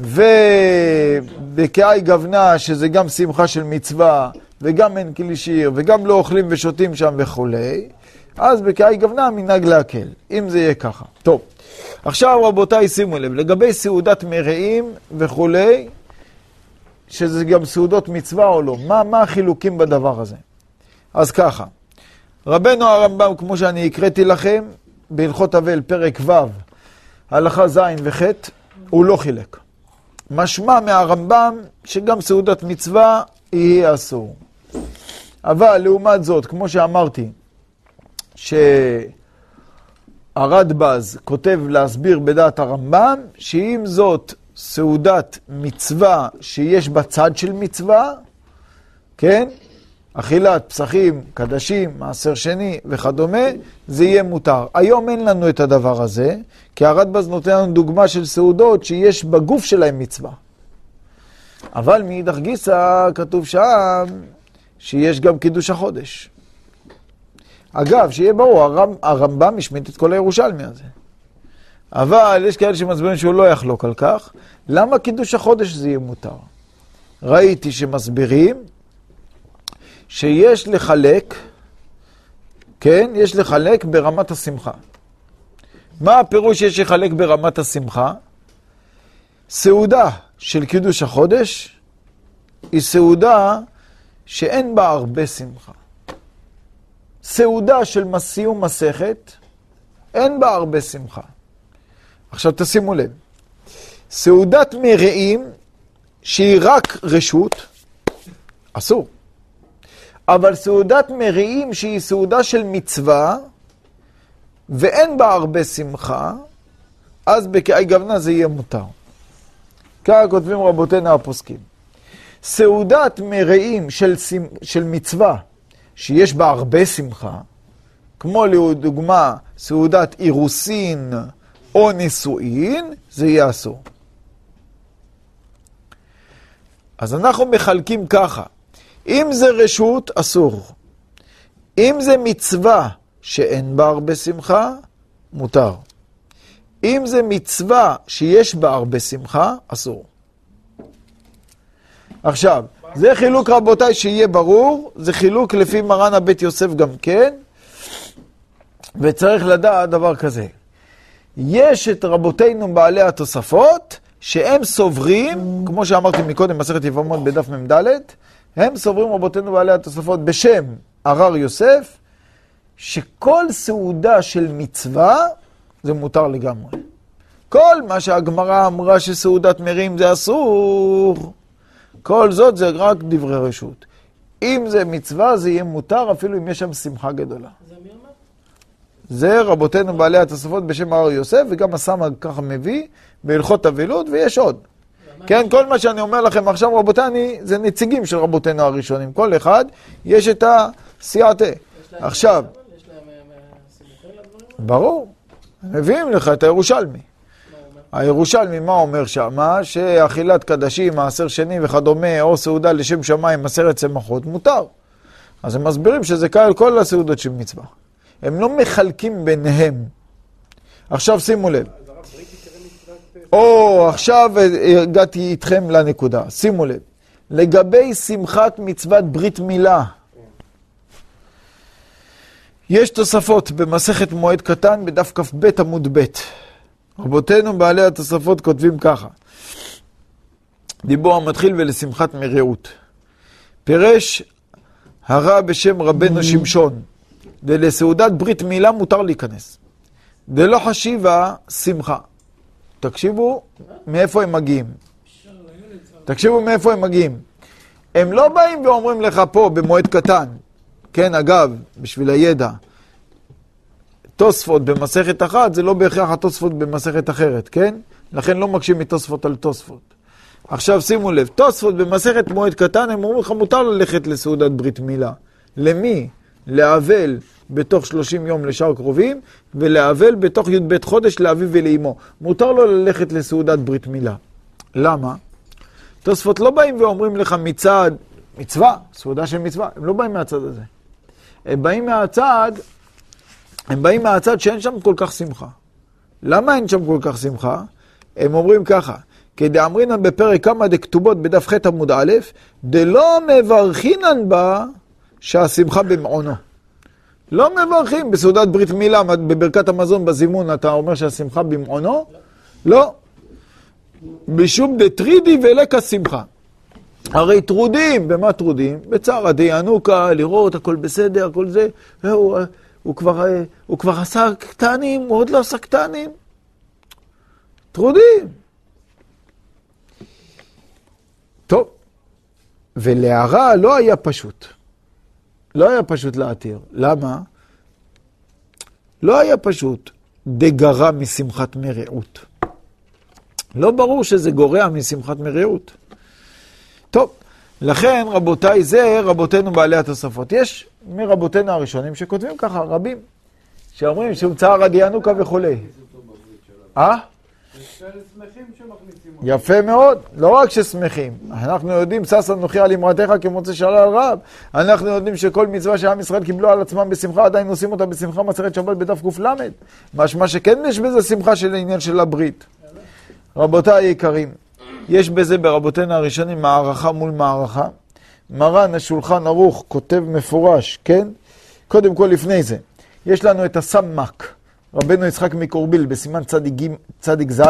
ובקעי גוונה, שזה גם שמחה של מצווה, וגם אין כלי שיר, וגם לא אוכלים ושותים שם וכולי, אז בקעי גוונה המנהג להקל, אם זה יהיה ככה. טוב, עכשיו רבותיי, שימו לב, לגבי סעודת מרעים וכולי, שזה גם סעודות מצווה או לא, מה, מה החילוקים בדבר הזה? אז ככה, רבנו הרמב"ם, כמו שאני הקראתי לכם, בהלכות אבל, פרק ו', הלכה ז' וח', הוא לא חילק. משמע מהרמב"ם שגם סעודת מצווה יהיה אסור. אבל לעומת זאת, כמו שאמרתי, שהרדב"ז כותב להסביר בדעת הרמב"ם, שאם זאת סעודת מצווה שיש בה צד של מצווה, כן? אכילת פסחים, קדשים, מעשר שני וכדומה, זה יהיה מותר. היום אין לנו את הדבר הזה, כי הרדב"ז נותן לנו דוגמה של סעודות שיש בגוף שלהם מצווה. אבל מאידך גיסא כתוב שם שיש גם קידוש החודש. אגב, שיהיה ברור, הרמ, הרמב"ם השמיט את כל הירושלמי הזה. אבל יש כאלה שמסבירים שהוא לא יחלוק על כך. למה קידוש החודש זה יהיה מותר? ראיתי שמסבירים שיש לחלק, כן, יש לחלק ברמת השמחה. מה הפירוש יש לחלק ברמת השמחה? סעודה של קידוש החודש היא סעודה שאין בה הרבה שמחה. סעודה של סיום מסכת, אין בה הרבה שמחה. עכשיו תשימו לב, סעודת מרעים שהיא רק רשות, אסור. אבל סעודת מרעים שהיא סעודה של מצווה, ואין בה הרבה שמחה, אז בקעי גוונה זה יהיה מותר. ככה כותבים רבותינו הפוסקים. סעודת מרעים של, של מצווה, שיש בה הרבה שמחה, כמו לדוגמה סעודת אירוסין או נישואין, זה יהיה אסור. אז אנחנו מחלקים ככה, אם זה רשות, אסור. אם זה מצווה שאין בה הרבה שמחה, מותר. אם זה מצווה שיש בה הרבה שמחה, אסור. עכשיו, זה חילוק רבותיי שיהיה ברור, זה חילוק לפי מרן הבית יוסף גם כן, וצריך לדעת דבר כזה. יש את רבותינו בעלי התוספות, שהם סוברים, כמו שאמרתי מקודם, מסכת יבמות בדף מ"ד, הם סוברים רבותינו בעלי התוספות בשם הרר יוסף, שכל סעודה של מצווה זה מותר לגמרי. כל מה שהגמרא אמרה שסעודת מרים זה אסור, כל זאת זה רק דברי רשות. אם זה מצווה, זה יהיה מותר אפילו אם יש שם שמחה גדולה. זה מי אומר? זה רבותינו בעלי התוספות בשם הר יוסף, וגם הסמ"ג ככה מביא בהלכות אבילות, ויש עוד. כן, כל מה שאני אומר לכם עכשיו, רבותיי, אני, זה נציגים של רבותינו הראשונים. כל אחד, יש את הסייעתא. עכשיו, אה? ברור, מביאים לך את הירושלמי. הירושלמי, מה אומר שמה? שאכילת קדשים, מעשר שני וכדומה, או סעודה לשם שמיים, עשרת צמחות, מותר. אז הם מסבירים שזה קל כל הסעודות של מצווה. הם לא מחלקים ביניהם. עכשיו שימו לב. או, עכשיו הגעתי איתכם לנקודה. שימו לב. לגבי שמחת מצוות ברית מילה, יש תוספות במסכת מועד קטן בדף כ"ב עמוד ב'. רבותינו בעלי התוספות כותבים ככה: דיבור המתחיל ולשמחת מרעות. פירש הרע בשם רבנו שמשון, ולסעודת ברית מילה מותר להיכנס. דלא חשיבה שמחה. תקשיבו מאיפה הם מגיעים. תקשיבו מאיפה הם מגיעים. הם לא באים ואומרים לך פה במועד קטן, כן, אגב, בשביל הידע, תוספות במסכת אחת זה לא בהכרח התוספות במסכת אחרת, כן? לכן לא מקשים מתוספות על תוספות. עכשיו שימו לב, תוספות במסכת מועד קטן, הם אומרים לך מותר ללכת לסעודת ברית מילה. למי? לאבל בתוך 30 יום לשאר קרובים, ולאבל בתוך י"ב חודש לאביו ולאמו. מותר לו ללכת לסעודת ברית מילה. למה? תוספות לא באים ואומרים לך מצד מצווה, סעודה של מצווה, הם לא באים מהצד הזה. הם באים מהצד, הם באים מהצד שאין שם כל כך שמחה. למה אין שם כל כך שמחה? הם אומרים ככה, כדאמרינן בפרק כמה דכתובות בדף ח' עמוד א', דלא מברכינן בה שהשמחה במעונו. לא מברכים בסעודת ברית מילה, בברכת המזון בזימון, אתה אומר שהשמחה במעונו? לא. משום דטרידי ולקה שמחה. הרי טרודים, במה טרודים? בצער הדיינוקה, לראות, הכל בסדר, הכל זה, והוא הוא כבר, הוא כבר עשה קטנים, הוא עוד לא עשה קטנים. טרודים. טוב, ולהרע לא היה פשוט. לא היה פשוט להתיר. למה? לא היה פשוט דגרה משמחת מרעות. לא ברור שזה גורע משמחת מרעות. טוב, לכן, רבותיי, זה רבותינו בעלי התוספות. יש מרבותינו הראשונים שכותבים ככה, רבים, שאומרים עד ינוקה וכולי. אה? יפה מאוד, לא רק ששמחים, אנחנו יודעים, שש אנוכי על אמרתך כמוצא שלל רב, אנחנו יודעים שכל מצווה שעם ישראל קיבלו על עצמם בשמחה, עדיין עושים אותה בשמחה מסכת שבת בדף קל, משמע שכן יש בזה שמחה של העניין של הברית. רבותיי היקרים, יש בזה ברבותינו הראשונים מערכה מול מערכה. מרן השולחן ערוך כותב מפורש, כן? קודם כל לפני זה, יש לנו את הסמ"ק, רבנו יצחק מקורביל בסימן צדיק, ז',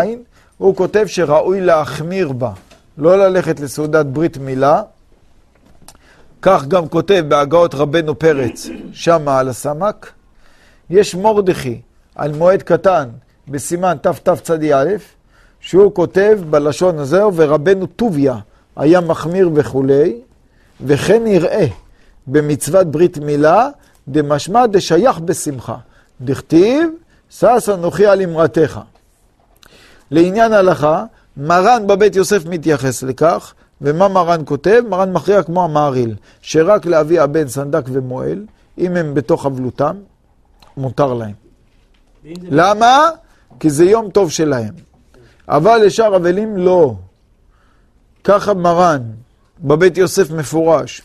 הוא כותב שראוי להחמיר בה, לא ללכת לסעודת ברית מילה. כך גם כותב בהגאות רבנו פרץ, שמה על הסמ"ק. יש מורדכי על מועד קטן בסימן תתצ"א, שהוא כותב בלשון הזה, ורבנו טוביה היה מחמיר וכולי, וכן יראה במצוות ברית מילה, דמשמע דשייך בשמחה. דכתיב, שש אנוכי על אמרתך. לעניין הלכה, מרן בבית יוסף מתייחס לכך, ומה מרן כותב? מרן מכריע כמו המעריל, שרק לאבי הבן סנדק ומועל, אם הם בתוך אבלותם, מותר להם. למה? כי זה יום טוב שלהם. אבל לשאר אבלים לא. ככה מרן, בבית יוסף מפורש.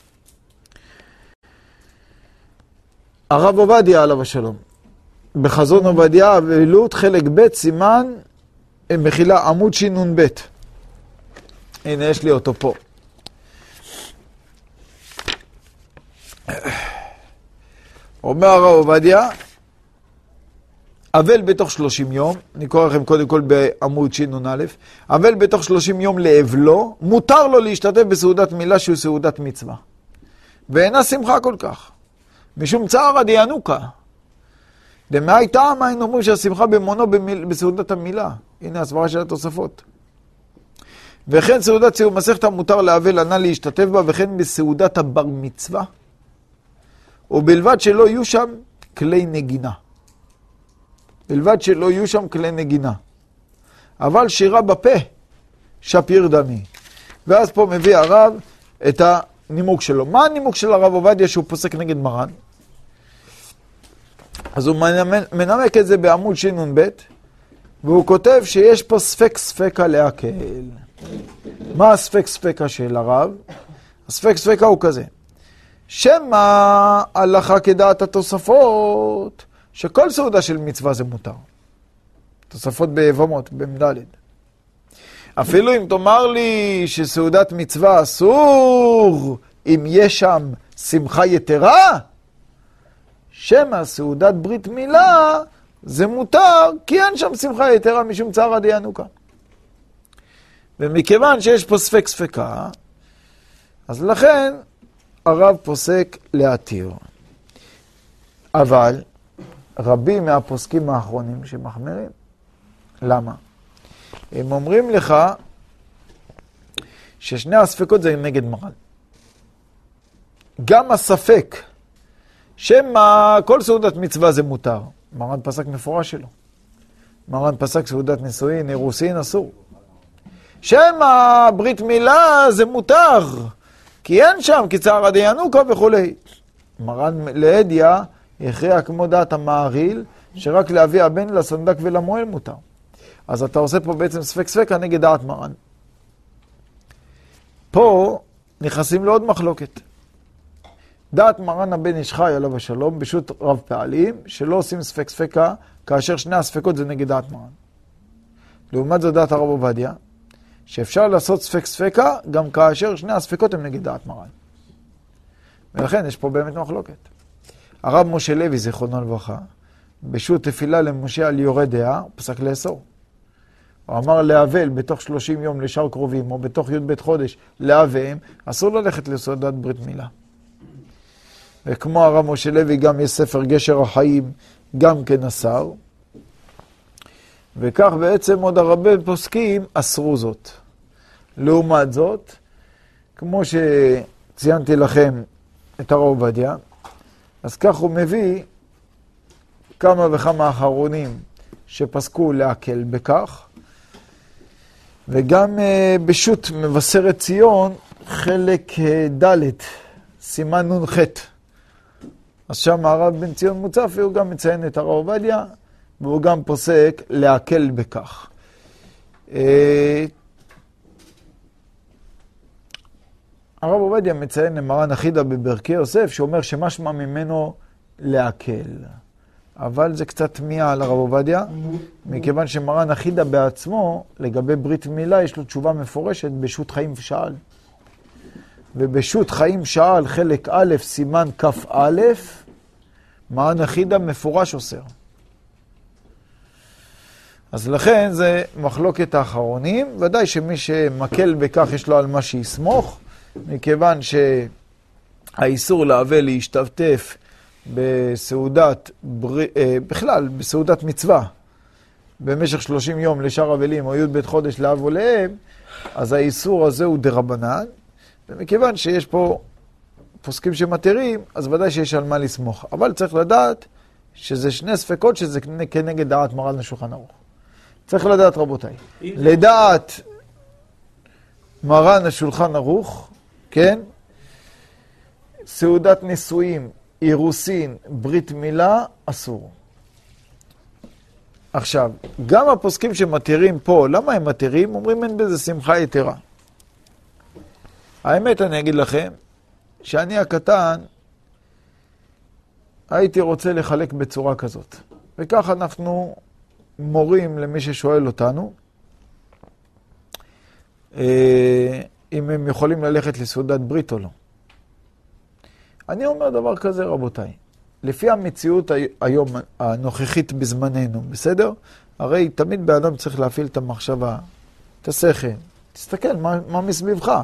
הרב עובדיה עליו השלום, בחזון עובדיה, אבלות חלק ב', סימן, מחילה, עמוד שנ"ב. הנה, יש לי אותו פה. אומר הרב עובדיה, אבל בתוך 30 יום, אני קורא לכם קודם כל בעמוד שנ"א, אבל בתוך 30 יום לאבלו, מותר לו להשתתף בסעודת מילה שהוא סעודת מצווה. ואינה שמחה כל כך, משום צער עד ינוקה. דמאי טעם היינו אומרים שהשמחה במונו במיל, בסעודת המילה. הנה הסברה של התוספות. וכן סעודת סיום מסכת המותר לאבל הנ"ל להשתתף בה, וכן בסעודת הבר מצווה, ובלבד שלא יהיו שם כלי נגינה. בלבד שלא יהיו שם כלי נגינה. אבל שירה בפה, שפיר דמי. ואז פה מביא הרב את הנימוק שלו. מה הנימוק של הרב עובדיה שהוא פוסק נגד מרן? אז הוא מנמק את זה בעמוד שנ"ב, והוא כותב שיש פה ספק ספקה להקל. מה הספק ספקה של הרב? הספק ספקה הוא כזה, שמא הלכה כדעת התוספות, שכל סעודה של מצווה זה מותר. תוספות ביבמות, במ"ד. אפילו אם תאמר לי שסעודת מצווה אסור, אם יש שם שמחה יתרה, שמא סעודת ברית מילה זה מותר, כי אין שם שמחה יתרה משום צער עדי ינוקה. ומכיוון שיש פה ספק ספקה, אז לכן הרב פוסק להתיר. אבל רבים מהפוסקים האחרונים שמחמירים. למה? הם אומרים לך ששני הספקות זה נגד מרן. גם הספק שמא כל סעודת מצווה זה מותר. מרן פסק מפורש שלו. מרן פסק סעודת נישואין, אירוסין, אסור. שמא ברית מילה זה מותר, כי אין שם, כי צער עדי ינוקה וכולי. מרן לאדיה הכריע כמו דעת המעריל, שרק לאבי הבן, לסנדק ולמועל מותר. אז אתה עושה פה בעצם ספק ספקה נגד דעת מרן. פה נכנסים לעוד מחלוקת. דעת מרן הבן איש חי עליו השלום, בשו"ת רב פעלים, שלא עושים ספק ספקה, כאשר שני הספקות זה נגד דעת מרן. לעומת זאת דעת הרב עובדיה, שאפשר לעשות ספק ספקה גם כאשר שני הספקות הם נגד דעת מרן. ולכן יש פה באמת מחלוקת. הרב משה לוי, זיכרונו לברכה, בשו"ת תפילה למשה על יורה דעה, הוא פסק לאסור. הוא אמר לאבל בתוך 30 יום לשאר קרובים, או בתוך י"ב חודש לאביהם, אסור ללכת לסעודת ברית מילה. וכמו הרב משה לוי, גם יש ספר גשר החיים, גם כן אסר. וכך בעצם עוד הרבה פוסקים אסרו זאת. לעומת זאת, כמו שציינתי לכם את הרב עובדיה, אז כך הוא מביא כמה וכמה אחרונים שפסקו להקל בכך, וגם uh, בשו"ת מבשרת ציון חלק אה, ד', סימן נ"ח. אז שם הרב בן ציון מוצפי, הוא גם מציין את הרב עובדיה, והוא גם פוסק להקל בכך. אה, הרב עובדיה מציין למרן אחידה בברכי יוסף, שאומר שמשמע ממנו להקל. אבל זה קצת תמיהה על הרב עובדיה, מכיוון שמרן אחידה בעצמו, לגבי ברית מילה, יש לו תשובה מפורשת בשו"ת חיים שאל. ובשו"ת חיים שאל, חלק א', סימן כ"א, מרן אחידה מפורש אוסר. אז לכן זה מחלוקת האחרונים, ודאי שמי שמקל בכך יש לו על מה שיסמוך, מכיוון שהאיסור לאבל להשתתף בסעודת, בר... אה, בכלל, בסעודת מצווה, במשך 30 יום לשאר אבלים או י"ב חודש לאב או לאם, אז האיסור הזה הוא דרבנן, ומכיוון שיש פה פוסקים שמתירים, אז ודאי שיש על מה לסמוך. אבל צריך לדעת שזה שני ספקות שזה כנגד דעת מרן השולחן ערוך. צריך לדעת, רבותיי. לדעת מרן השולחן ערוך, כן? סעודת נישואים, אירוסין, ברית מילה, אסור. עכשיו, גם הפוסקים שמתירים פה, למה הם מתירים? אומרים אין בזה שמחה יתרה. האמת, אני אגיד לכם, שאני הקטן, הייתי רוצה לחלק בצורה כזאת. וכך אנחנו מורים למי ששואל אותנו, אה, אם הם יכולים ללכת לסעודת ברית או לא. אני אומר דבר כזה, רבותיי, לפי המציאות היום הנוכחית בזמננו, בסדר? הרי תמיד באדם צריך להפעיל את המחשבה, את השכל. תסתכל, מה, מה מסביבך?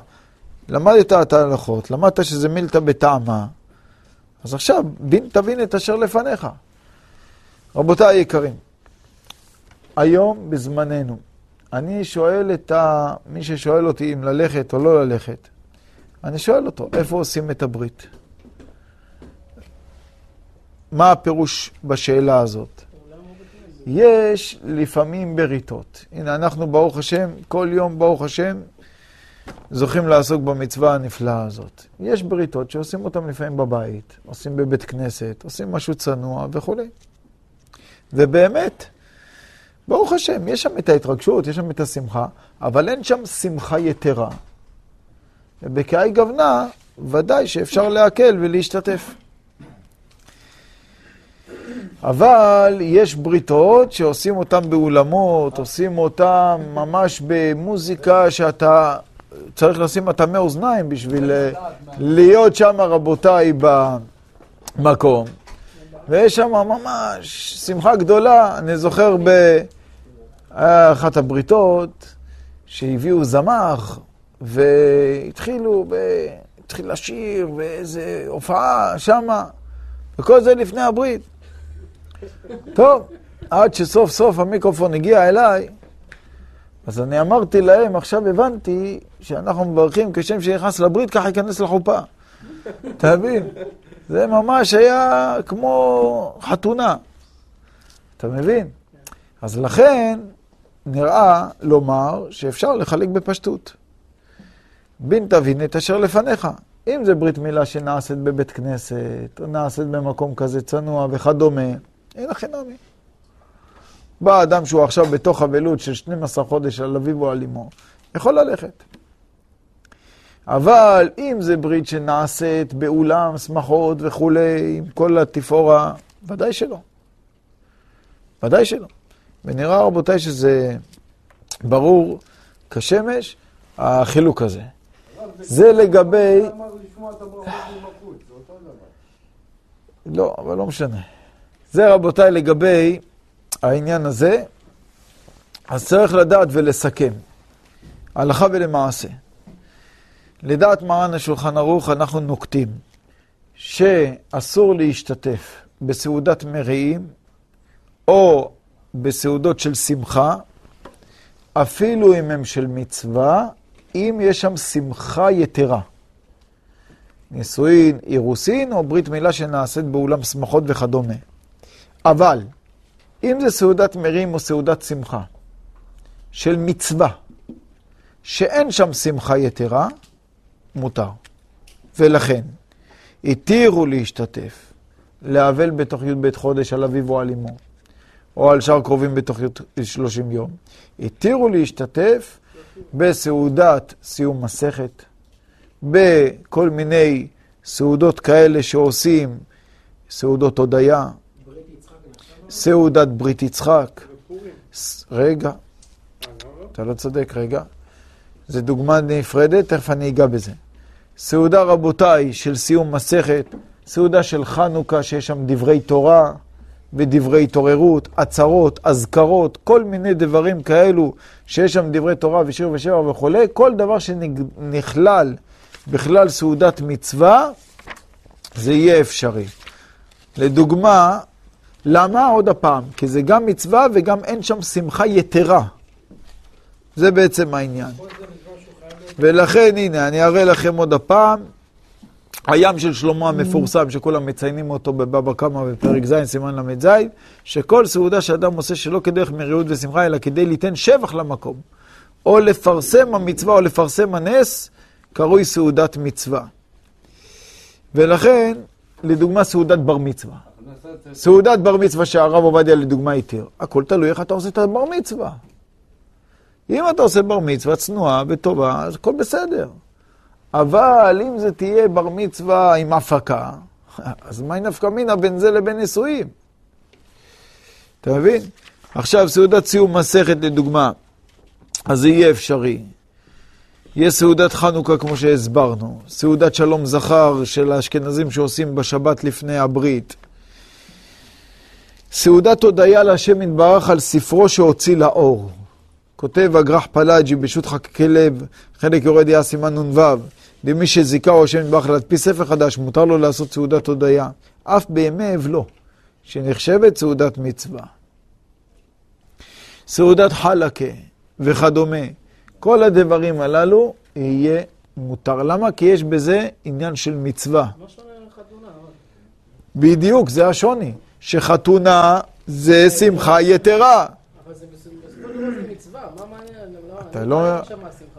למדת את ההלכות, למדת שזה מילתא בטעמה, אז עכשיו, בין תבין את אשר לפניך. רבותיי היקרים, היום, בזמננו, אני שואל את ה... מי ששואל אותי אם ללכת או לא ללכת, אני שואל אותו, איפה עושים את הברית? מה הפירוש בשאלה הזאת? יש לפעמים בריתות. הנה, אנחנו, ברוך השם, כל יום, ברוך השם, זוכים לעסוק במצווה הנפלאה הזאת. יש בריתות שעושים אותן לפעמים בבית, עושים בבית כנסת, עושים משהו צנוע וכולי. ובאמת, ברוך השם, יש שם את ההתרגשות, יש שם את השמחה, אבל אין שם שמחה יתרה. ובקהי גוונה, ודאי שאפשר להקל ולהשתתף. אבל יש בריתות שעושים אותן באולמות, עושים אותן ממש במוזיקה שאתה צריך לשים מטעמי אוזניים בשביל אה, להיות שם, רבותיי, במקום. ויש שם ממש שמחה גדולה. אני זוכר באחת הבריתות שהביאו זמח והתחילו, ב... התחיל לשיר ואיזה הופעה שמה, וכל זה לפני הברית. טוב, עד שסוף סוף המיקרופון הגיע אליי, אז אני אמרתי להם, עכשיו הבנתי שאנחנו מברכים כשם שנכנס לברית, ככה ייכנס לחופה. אתה מבין? זה ממש היה כמו חתונה. אתה מבין? אז לכן נראה לומר שאפשר לחלק בפשטות. בין תבין את אשר לפניך. אם זה ברית מילה שנעשית בבית כנסת, או נעשית במקום כזה צנוע וכדומה, אין הכי נמי. בא אדם שהוא עכשיו בתוך אבלות של 12 חודש על אביו או על אמו, יכול ללכת. אבל אם זה ברית שנעשית באולם, שמחות וכולי, עם כל התפאורה, ודאי שלא. ודאי שלא. ונראה, רבותיי, שזה ברור כשמש, החילוק הזה. זה לגבי... לא, אבל לא משנה. זה, רבותיי, לגבי העניין הזה. אז צריך לדעת ולסכם, הלכה ולמעשה. לדעת מרן השולחן ערוך אנחנו נוקטים שאסור להשתתף בסעודת מרעים או בסעודות של שמחה, אפילו אם הם של מצווה, אם יש שם שמחה יתרה. נישואין, אירוסין או ברית מילה שנעשית באולם שמחות וכדומה. אבל, אם זה סעודת מרים או סעודת שמחה של מצווה, שאין שם שמחה יתרה, מותר. ולכן, התירו להשתתף, לאבל בתוך י"ב חודש על אביו או על אמו, או על שאר קרובים בתוך י' 30 יום. התירו להשתתף בסעודת סיום מסכת, בכל מיני סעודות כאלה שעושים, סעודות הודיה? סעודת ברית יצחק. רגע. אתה לא צודק, רגע. זו דוגמה נפרדת, תכף אני אגע בזה. סעודה, רבותיי, של סיום מסכת, סעודה של חנוכה, שיש שם דברי תורה ודברי התעוררות, עצרות, אזכרות, כל מיני דברים כאלו, שיש שם דברי תורה ושיר ושבע וכולי, כל דבר שנכלל בכלל סעודת מצווה, זה יהיה אפשרי. לדוגמה, למה? עוד הפעם, כי זה גם מצווה וגם אין שם שמחה יתרה. זה בעצם העניין. ולכן, הנה, אני אראה לכם עוד הפעם. הים של שלמה המפורסם, שכולם מציינים אותו בבבא קמא בפרק ז', סימן ל"ז, שכל סעודה שאדם עושה שלא כדרך מריעות ושמחה, אלא כדי ליתן שבח למקום, או לפרסם המצווה או לפרסם הנס, קרוי סעודת מצווה. ולכן, לדוגמה, סעודת בר מצווה. סעודת בר מצווה שהרב עובדיה לדוגמה התיר. הכל תלוי איך אתה עושה את הבר מצווה. אם אתה עושה בר מצווה צנועה וטובה, אז הכל בסדר. אבל אם זה תהיה בר מצווה עם הפקה, אז מהי נפקא מינה בין זה לבין נישואים? אתה מבין? עכשיו, סעודת סיום מסכת לדוגמה, אז זה יהיה אפשרי. יש סעודת חנוכה כמו שהסברנו, סעודת שלום זכר של האשכנזים שעושים בשבת לפני הברית. סעודת הודיה להשם יתברך על ספרו שהוציא לאור. כותב אגרח פלאג'י בשו"ת חכקי לב, חלק יורד יהיה סימן נ"ו, למי שזיכהו השם יתברך להדפיס ספר חדש, מותר לו לעשות סעודת הודיה, אף בימי אבלו, שנחשבת סעודת מצווה. סעודת חלקה וכדומה, כל הדברים הללו יהיה מותר. למה? כי יש בזה עניין של מצווה. שונה? אבל? בדיוק, זה השוני. שחתונה זה שמחה יתרה. אתה לא-.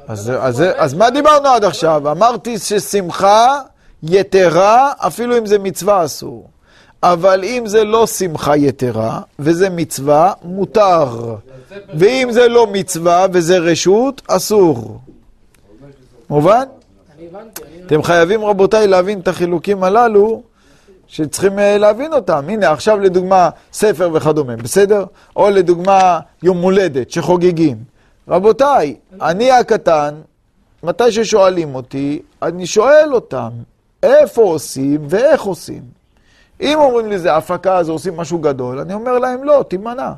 אז, לא אז, מה דיברנו עד עכשיו? אמרתי ששמחה יתרה, אפילו אם זה מצווה אסור. אבל אם זה לא שמחה יתרה, וזה מצווה, מותר. ואם זה לא מצווה וזה רשות, אסור. מובן? אני הבנתי, אני... אתם חייבים, רבותיי, להבין את החילוקים הללו, שצריכים אה, להבין אותם. הנה, עכשיו לדוגמה, ספר וכדומה, בסדר? או לדוגמה, יום הולדת שחוגגים. רבותיי, אני הקטן, מתי ששואלים אותי, אני שואל אותם, איפה עושים ואיך עושים. אם אומרים לי זה הפקה, אז עושים משהו גדול, אני אומר להם, לא, תימנע.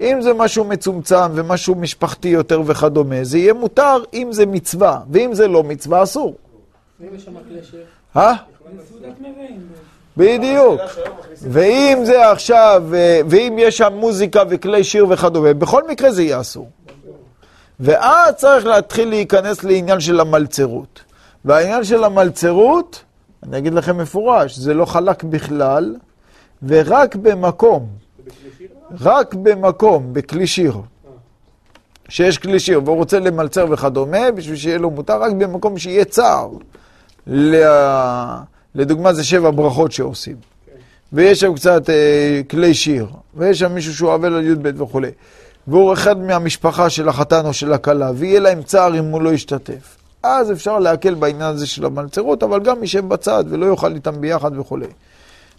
אם זה משהו מצומצם ומשהו משפחתי יותר וכדומה, זה יהיה מותר אם זה מצווה, ואם זה לא מצווה, אסור. אם יש שם כלי שיר, אה? בדיוק. ואם זה עכשיו, אה, ואם יש שם מוזיקה וכלי שיר וכדומה, בכל מקרה זה יהיה אסור. ואז צריך להתחיל להיכנס לעניין של המלצרות. והעניין של המלצרות, אני אגיד לכם מפורש, זה לא חלק בכלל, ורק במקום, רק במקום, בכלי שיר. שיש כלי שיר והוא רוצה למלצר וכדומה, בשביל שיהיה לו מותר, רק במקום שיהיה צער. לדוגמה, זה שבע ברכות שעושים. ויש שם קצת אה, כלי שיר, ויש שם מישהו שהוא אבל על י"ב וכולי. והוא אחד מהמשפחה של החתן או של הכלה, ויהיה להם צער אם הוא לא ישתתף. אז אפשר להקל בעניין הזה של המלצרות, אבל גם יישב בצד ולא יאכל איתם ביחד וכולי.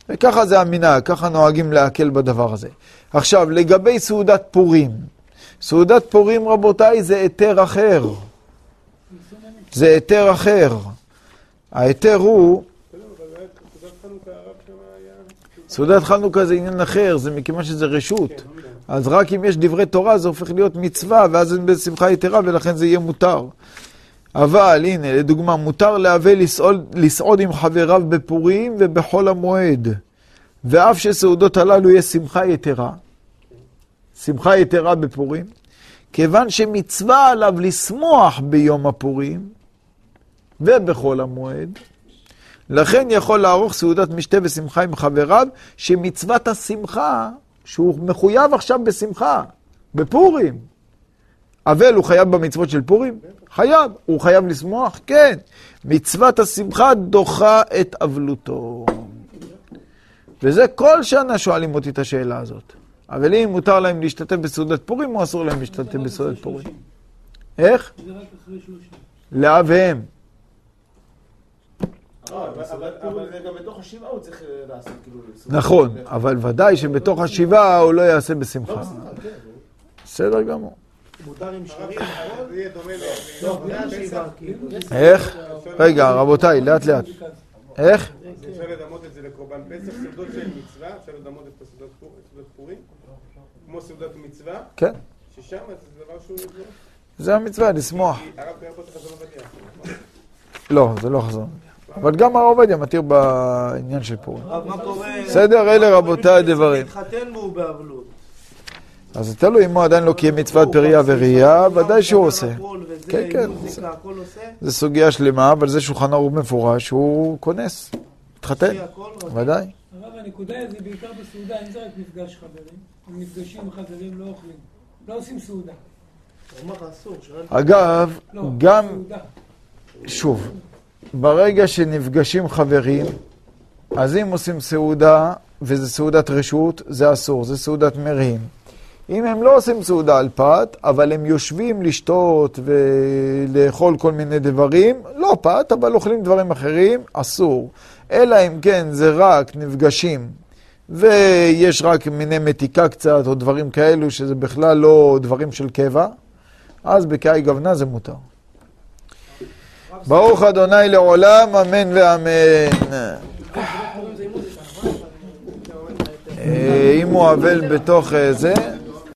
וככה זה המנהג, ככה נוהגים להקל בדבר הזה. עכשיו, לגבי סעודת פורים. סעודת פורים, רבותיי, זה היתר אחר. זה היתר אחר. ההיתר הוא. סעודת חנוכה זה עניין אחר, זה מכיוון שזה רשות. אז רק אם יש דברי תורה זה הופך להיות מצווה, ואז זה בשמחה יתרה, ולכן זה יהיה מותר. אבל הנה, לדוגמה, מותר להווה לסעוד, לסעוד עם חבריו בפורים ובחול המועד. ואף שסעודות הללו יש שמחה יתרה, שמחה יתרה בפורים, כיוון שמצווה עליו לשמוח ביום הפורים ובחול המועד, לכן יכול לערוך סעודת משתה ושמחה עם חבריו, שמצוות השמחה, שהוא מחויב עכשיו בשמחה, בפורים, אבל הוא חייב במצוות של פורים? חייב. הוא חייב לשמוח? כן. מצוות השמחה דוחה את אבלותו. וזה כל שנה שואלים אותי את השאלה הזאת. אבל אם מותר להם להשתתף בסעודת פורים, או אסור להם להשתתף בסעודת פורים? איך? זה רק אחרי שלושים. לאביהם. לא, אבל- אבל אבל זה גם בתוך השבעה הוא צריך אה, לעשות כאילו... סעודה. נכון, אבל ודאי שבתוך השבעה הוא לא יעשה לא בשמחה. כן. בסדר גמור. לא, כאילו. איך? רגע, רבותיי, לאט לאט. איך? אפשר לדמות את זה לקורבן פסח, סעודות של מצווה, אפשר לדמות את הסעודות פורים, כמו סעודות מצווה, כן, ששם זה דבר שהוא... זה המצווה, לשמוח. כי הרב קיים פה את החזון עובדיה. לא, זה לא חזון. אבל גם הרב עובדיה מתיר בעניין של פורים. בסדר, אלה רבותיי הדברים. אז זה תלוי אם הוא עדיין לא קיים מצוות פריה וראייה, ודאי שהוא עושה. כן, כן. זו סוגיה שלמה, אבל זה שולחן ערוך מפורש, הוא כונס, הכל, ודאי. הרב, הנקודה היא זה בעיקר בסעודה, אם זה רק מפגש חברים, הם נפגשים עם חברים, לא אוכלים. לא עושים סעודה. אגב, לא, גם. שוב, ברגע שנפגשים חברים, אז אם עושים סעודה, וזה סעודת רשות, זה אסור, זה סעודת מרעים. אם הם לא עושים סעודה על פת, אבל הם יושבים לשתות ולאכול כל מיני דברים, לא פת, אבל אוכלים דברים אחרים, אסור. אלא אם כן זה רק נפגשים, ויש רק מיני מתיקה קצת, או דברים כאלו, שזה בכלל לא דברים של קבע, אז בקאי גוונה זה מותר. ברוך אדוני לעולם, אמן ואמן. אה, אם הוא אבל בתוך אה, זה,